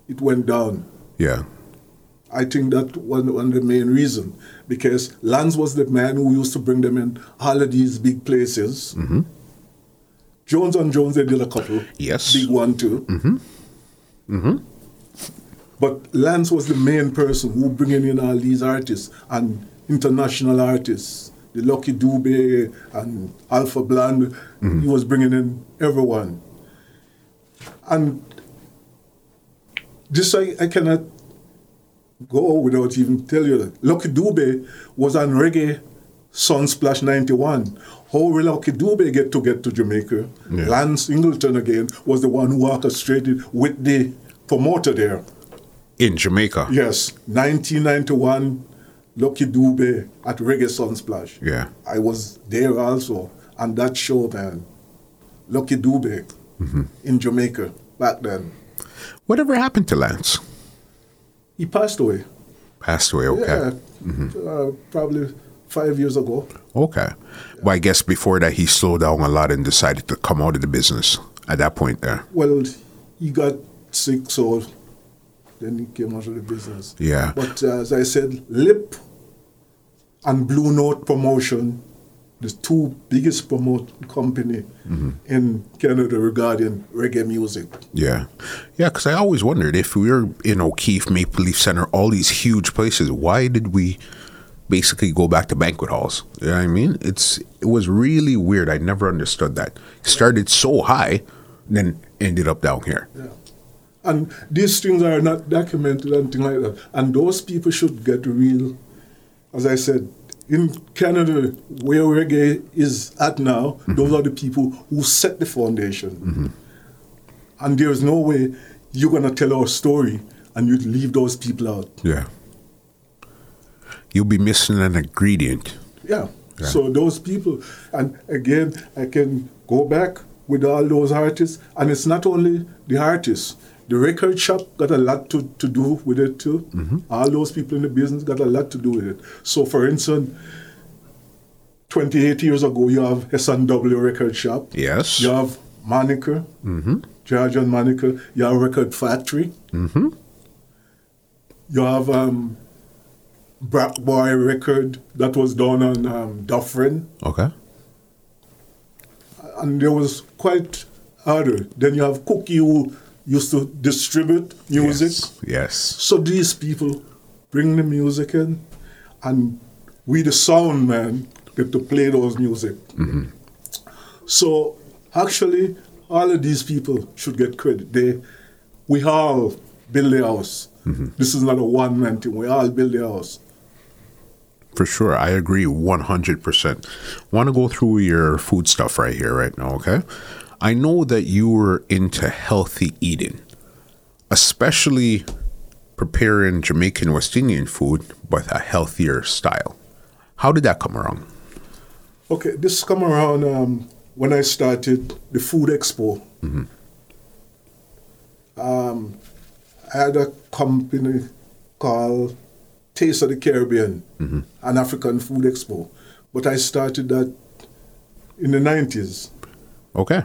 it went down. Yeah. I think that was one of the main reason because Lance was the man who used to bring them in all of these big places. Mm-hmm. Jones and Jones, they did a couple. Yes. Big one too. Mm-hmm. Mm-hmm. But Lance was the main person who bringing in all these artists and international artists. The Lucky Dube and Alpha Blondy. He was bringing in everyone. And this I, I cannot go without even tell you that Lucky Dube was on Reggae Sunsplash 91. How will Lucky Dube get to get to Jamaica? Yeah. Lance Singleton again was the one who orchestrated with the promoter there. In Jamaica. Yes, 1991, Lucky Dube at Reggae Sunsplash. Yeah. I was there also on that show, man. Lucky Dube in Jamaica back then. Whatever happened to Lance? He passed away. Passed away. Okay. Yeah, uh, probably five years ago. Okay. Well, I guess before that he slowed down a lot and decided to come out of the business at that point there. Well, he got sick, so then he came out of the business. Yeah. But uh, as I said, Lip and Blue Note Promotion, the two biggest promote company in Canada regarding reggae music. Yeah. Yeah, because I always wondered if we were in O'Keefe, Maple Leaf Center, all these huge places, why did we basically go back to banquet halls? You know what I mean? It's It was really weird. I never understood that. Started so high, then ended up down here. Yeah. And these things are not documented and things like that. And those people should get real, as I said, in Canada, where reggae is at now, mm-hmm. those are the people who set the foundation. Mm-hmm. And there's no way you're going to tell our story and you'd leave those people out. Yeah. You'll be missing an ingredient. Yeah. Yeah. So those people, and again, I can go back with all those artists, and it's not only the artists. The record shop got a lot to, to do with it too. All those people in the business got a lot to do with it. So, for instance, 28 years ago, you have S&W Record Shop. Yes. You have Monica, George and Monica. You have Record Factory. Mm-hmm. You have um, Black Boy Record that was done on um, Dufferin. Okay. And there was quite other. Then you have Cookie who used to distribute music. Yes. yes. So these people bring the music in, and we, the sound man, get to play those music. So actually, all of these people should get credit. They, we all build the house. This is not a one man thing. We all build the house. For sure. I agree 100%. Want to go through your food stuff right here, right now, okay? I know that you were into healthy eating, especially preparing Jamaican West Indian food, but a healthier style. How did that come around? Okay, this come around um, when I started the Food Expo. Um, I had a company called Taste of the Caribbean, an African Food Expo. But I started that in the 90s, Okay.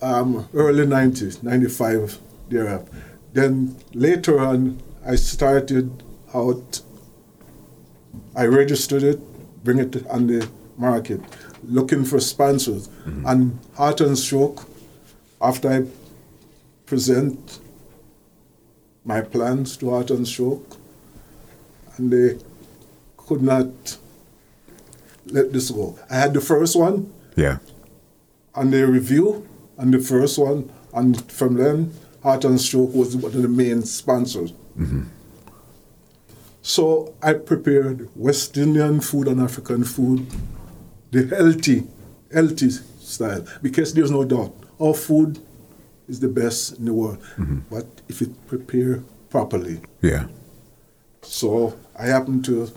um, early 90s, 95, thereafter. Then later on, I started out, I registered it, bring it on the market, looking for sponsors. And Heart and Stroke, after I present my plans to Heart and Stroke, and they could not let this go. I had the first one, Yeah. and the review and the first one, and from then, Heart and Stroke was one of the main sponsors. Mm-hmm. So I prepared West Indian food and African food, the healthy, healthy style, because there's no doubt our food is the best in the world, mm-hmm. but if it prepared properly. Yeah. So I happened to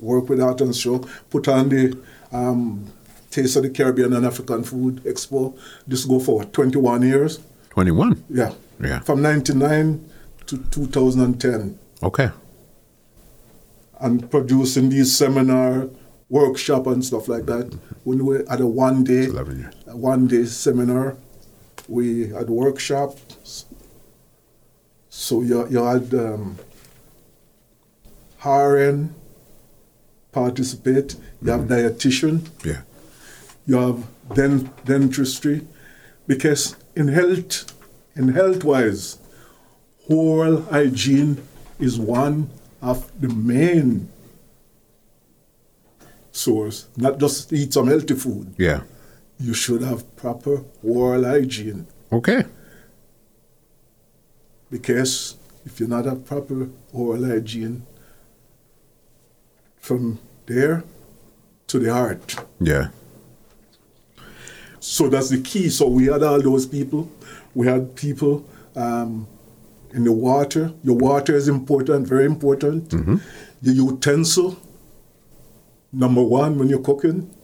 work with Art and Show, put on the um, Taste of the Caribbean and African Food Expo. This go for what, 21 years. 21. Yeah. Yeah. From 99 to 2010. Okay. And producing these seminar, workshop and stuff like that. When we had a one day, It's 11 years. a one day seminar, we had workshops So you, you had um, RN participate, you have mm-hmm. dietitian, Yeah. you have dent- dentistry, because in health, in health wise, oral hygiene is one of the main source. Not just eat some healthy food. Yeah. You should have proper oral hygiene Okay. because if you not have proper oral hygiene, from there to the heart. Yeah. So that's the key. So we had all those people. We had people um, in the water. Your water is important, very important. Your utensil, number one when you're cooking,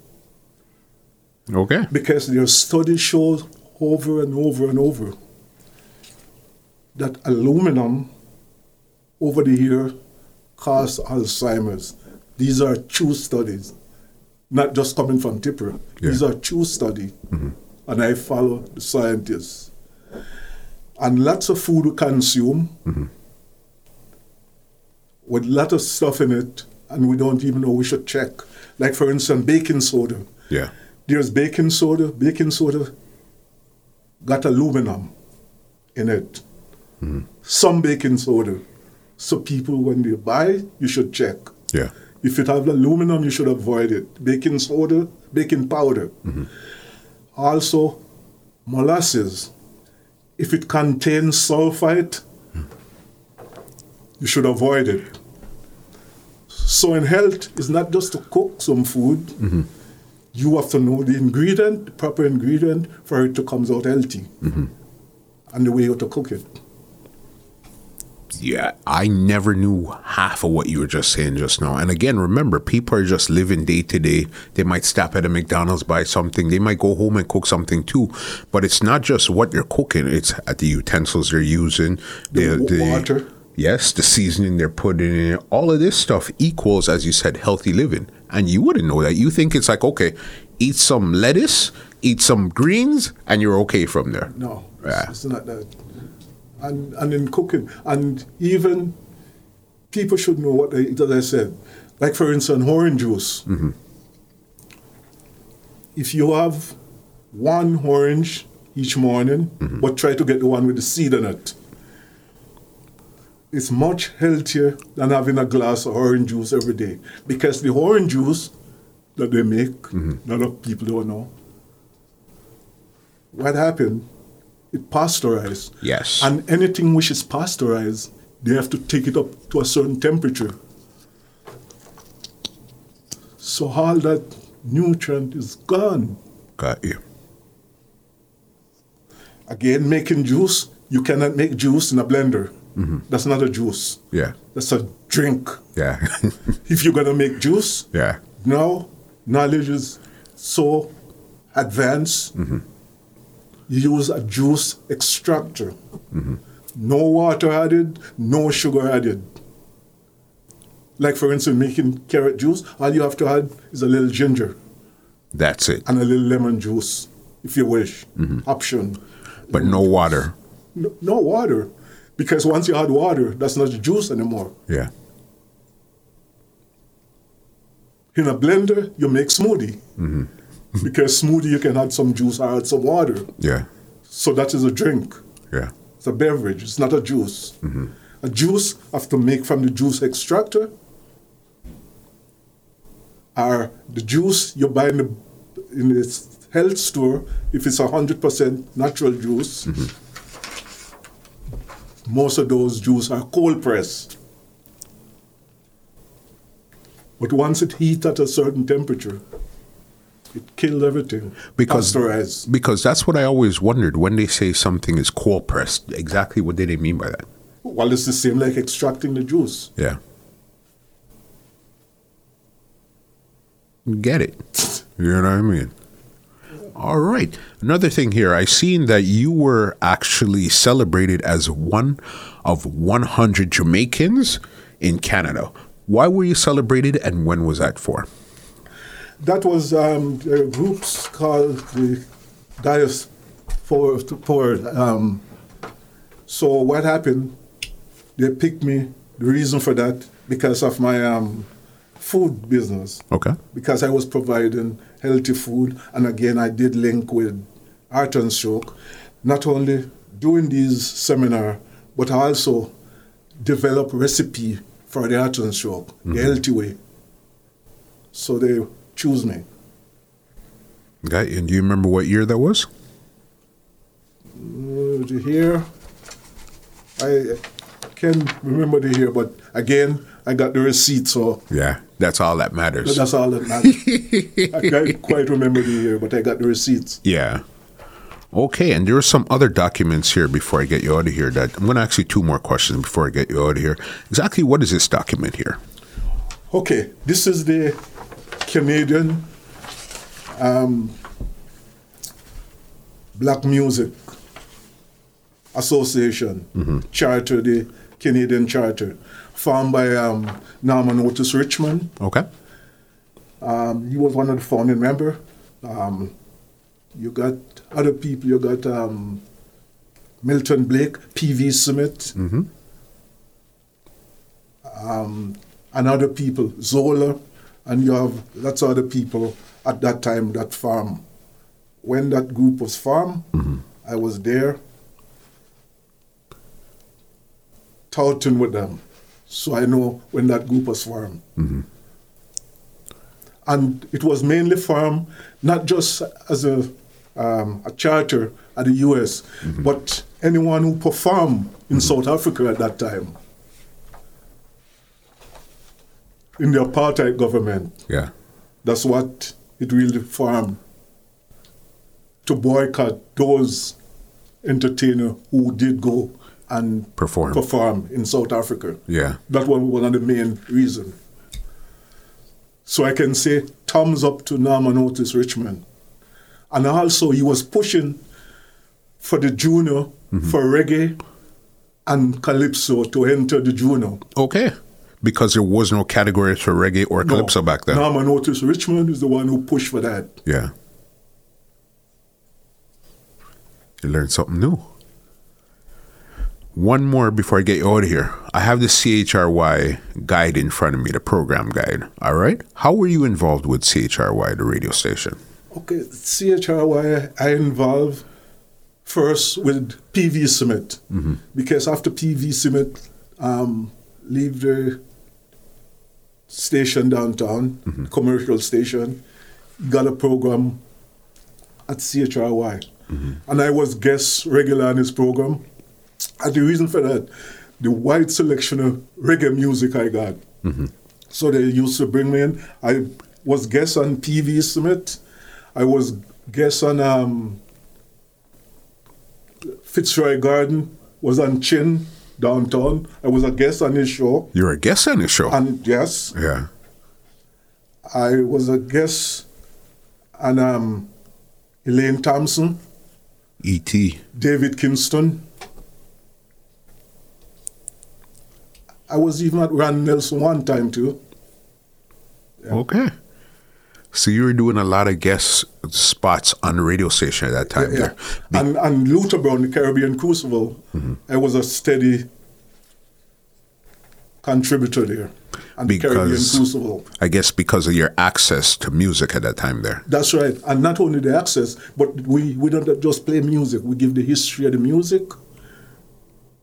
Okay. because their studies show over and over and over that aluminum over the year causes Alzheimer's. These are true studies, not just coming from Tipper. These are true studies, mm-hmm. and I follow the scientists. And lots of food we consume mm-hmm. with lot of stuff in it, and we don't even know we should check. Like for instance, baking soda. Yeah. There's baking soda. Baking soda got aluminum in it. Mm-hmm. Some baking soda. So people, when they buy, you should check. Yeah. If it have aluminum, you should avoid it. Baking soda, baking powder. Mm-hmm. Also, molasses. If it contains sulfite, you should avoid it. So in health, it's not just to cook some food. Mm-hmm. You have to know the ingredient, the proper ingredient, for it to come out healthy, mm-hmm. and the way you to cook it. Yeah, I never knew half of what you were just saying just now. And again, remember, people are just living day to day. They might stop at a McDonald's, buy something. They might go home and cook something too. But it's not just what you're cooking; it's at the utensils they're using, The wa- water. Yes, the seasoning they're putting in. All of this stuff equals, as you said, healthy living. And you wouldn't know that. You think it's like, okay, eat some lettuce, eat some greens, and you're okay from there. No, Yeah. it's, it's not that. And and in cooking, and even people should know what they, as I said. Like for instance, orange juice. Mm-hmm. If you have one orange each morning, mm-hmm. but try to get the one with the seed in it. It's much healthier than having a glass of orange juice every day because the orange juice that they make, mm-hmm. a lot of people don't know. What happened? It pasteurized. Yes. And anything which is pasteurized, they have to take it up to a certain temperature. So all that nutrient is gone. Got you. Again, making juice, you cannot make juice in a blender. Mm-hmm. That's not a juice. Yeah. That's a drink. Yeah. (laughs) If you're gonna make juice, yeah. now knowledge is so advanced. Mm-hmm. You use a juice extractor. Mm-hmm. No water added, no sugar added. Like for instance, making carrot juice, all you have to add is a little ginger That's it. and a little lemon juice, if you wish. Mm-hmm. Option. But no water. No, no water, because once you add water, that's not juice anymore. Yeah. In a blender, you make smoothie. Mm-hmm. (laughs) because smoothie, you can add some juice or add some water. Yeah. So that is a drink. Yeah. It's a beverage. It's not a juice. Mm-hmm. A juice have to make from the juice extractor or the juice you buy in the in the health store. If it's hundred percent natural juice, mm-hmm. most of those juice are cold pressed. But once it heats at a certain temperature, it killed everything. Because Pasteurized. because that's what I always wondered when they say something is cold pressed. Exactly what did they mean by that? Well, it's the same like extracting the juice. Yeah. Get it. (laughs) You know what I mean? All right. Another thing here, I seen that you were actually celebrated as one of 100 Jamaicans in Canada. Why were you celebrated and when was that for? That was um, the groups called the Diaspora. Um, so what happened? they picked me. The reason for that because of my um, food business. Okay. Because I was providing healthy food, and again I did link with Heart and Stroke, not only doing these seminar, but I also develop recipe for the Heart and Stroke, the healthy way. So they choose me. Okay. And do you remember what year that was? Uh, the year, I can't remember the year, but again, I got the receipt, so Yeah. That's all that matters. that's all that matters. I (laughs) can't quite remember the year, but I got the receipts. Yeah. Okay, and there are some other documents here before I get you out of here that I'm going to ask you two more questions before I get you out of here. Exactly what is this document here? Okay, this is the Canadian um, Black Music Association charter, the Canadian charter, formed by um, Norman Otis Richmond. Okay. Um, he was one of the founding member. Um, you got other people. You got um, Milton Blake, P.V. Smith, um, and other people, Zola, and you have lots of other people at that time that farm. When that group was formed, mm-hmm. I was there, touting with them, so I know when that group was formed. Mm-hmm. And it was mainly formed not just as a, um, a charter at the US, mm-hmm. but anyone who performed in South Africa at that time in the apartheid government. Yeah. That's what it really formed to boycott those entertainers who did go and Perform. perform in South Africa. Yeah. That was one of the main reasons. So I can say thumbs up to Norman Otis Richmond. And also he was pushing for the Juno mm-hmm. for reggae and calypso to enter the Juno. Okay. Because there was no category for reggae or No, calypso back then. Norman Otis Richmond is the one who pushed for that. Yeah. You learned something new. One more before I get you out of here. I have the CHRY guide in front of me, the program guide. All right. How were you involved with CHRY, the radio station? Okay, CHRY, I involved first with PV Smith because after PV Smith, um, leave the station downtown, mm-hmm. commercial station, got a program at CHRY, mm-hmm. and I was guest regular on his program. And the reason for that, the wide selection of reggae music I got. Mm-hmm. So they used to bring me in. I was guest on PV Smith. I was guest on um, Fitzroy Gordon. Was on Chin downtown. I was a guest on his show. You're a guest on the show. And yes, yeah. I was a guest on um, Elaine Thompson, E.T. David Kingston. I was even at Ron Nelson one time too. Okay. So you were doing a lot of guest spots on the radio station at that time. Yeah. there. Be- And, and Luther Brown, the Caribbean Crucible, mm-hmm. I was a steady contributor there. And the Caribbean Because- Crucible. I guess because of your access to music at that time there. That's right. And not only the access, but we, we don't just play music. We give the history of the music.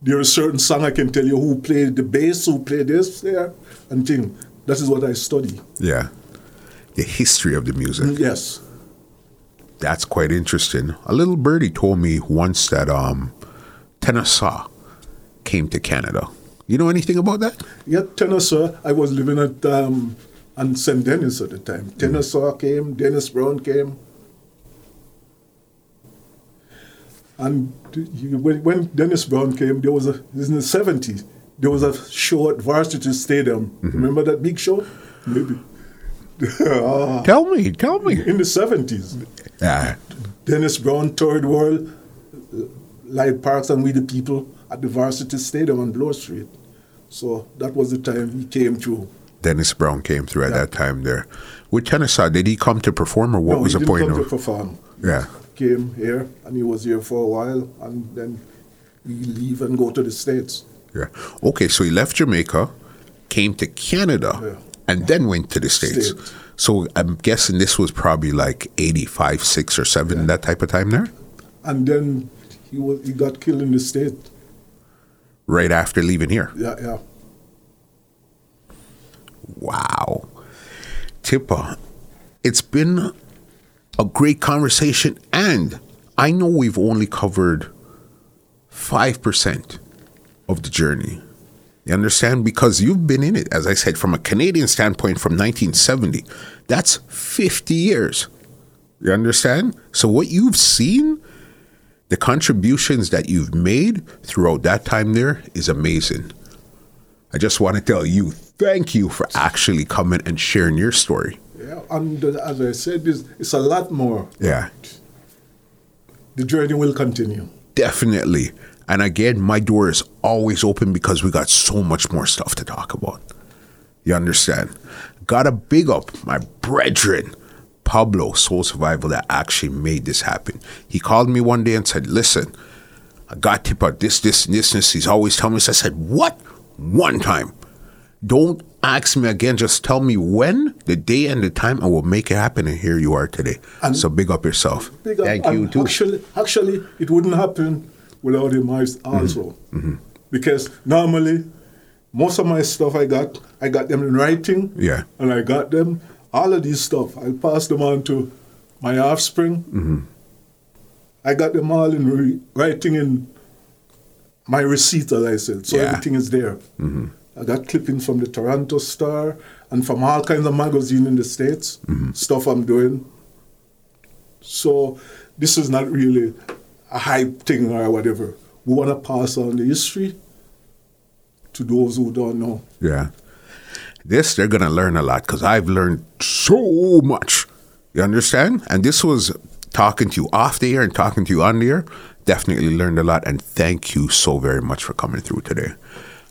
There are certain song I can tell you who played the bass, who played this there, and thing. That is what I study. Yeah. The history of the music. Yes. That's quite interesting. A little birdie told me once that um Tenor Saw came to Canada. You know anything about that? Yeah, Tennessee. I was living at um, on St. Denis at the time. Tennessee came, Dennis Brown came. And when, when Dennis Brown came, there was a, in the 70s, there was a show at Varsity Stadium. Remember that big show? Maybe. Ah, Tell me, tell me. in the 70s. Yeah. Dennis Brown toured the world, Lloyd Parks and We the People at the Varsity Stadium on Bloor Street. So that was the time he came through. Dennis Brown came through at Yeah. that time there. With Tenor Saw, did he come to perform or what no, was he the didn't point come to perform. Yeah. Came here and he was here for a while and then we leave and go to the States. Yeah. Okay, so he left Jamaica, came to Canada, Yeah. And then went to the States. States. So I'm guessing this was probably like 85, 6 or 7, that type of time there? And then he was he got killed in the state. Right after leaving here. Yeah, yeah. Wow. Tippa, it's been a great conversation, and I know we've only covered 5% of the journey. You understand? Because you've been in it, as I said, from a Canadian standpoint from 1970. That's 50 years. You understand? So, what you've seen, the contributions that you've made throughout that time there is amazing. I just want to tell you, thank you for actually coming and sharing your story. Yeah, and as I said, it's a lot more. Yeah, The journey will continue. definitely. And again, my door is always open because we got so much more stuff to talk about. You understand? Got to big up my brethren, Pablo Soul Survival, that actually made this happen. He called me one day and said, Listen, I got tip out this, this, and this, and this. He's always telling me this. I said, What? One time. Don't ask me again. Just tell me when, the day, and the time, and we'll make it happen. And here you are today. And- so big up yourself. Big up. Thank you, too. Actually, actually, it wouldn't happen without him als- also. Mm-hmm. Because normally, most of my stuff I got, I got them in writing. Yeah. And I got them, all of these stuff, I'll pass them on to my offspring. Mm-hmm. I got them all in re- writing in my receipt, as I said. So Yeah. Mm-hmm. everything is there. I got clippings from the Toronto Star and from all kinds of magazines in the States, Mm-hmm. stuff I'm doing. So this is not really a hype thing or whatever. We want to pass on the history to those who don't know. Yeah. This, they're going to learn a lot because I've learned so much. You understand? And this was talking to you off the air and talking to you on the air. Definitely learned a lot. And thank you so very much for coming through today.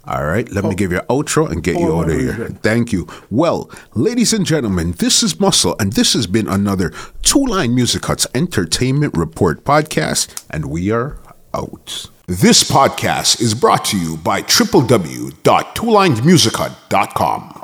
All right, let me give you an outro and get you Oh, out of here. Thank you. Well, ladies and gentlemen, this is Muscle, and this has been another Two Line Music Huts Entertainment Report podcast, and we are out. This podcast is brought to you by www.twolinedmusichut.com.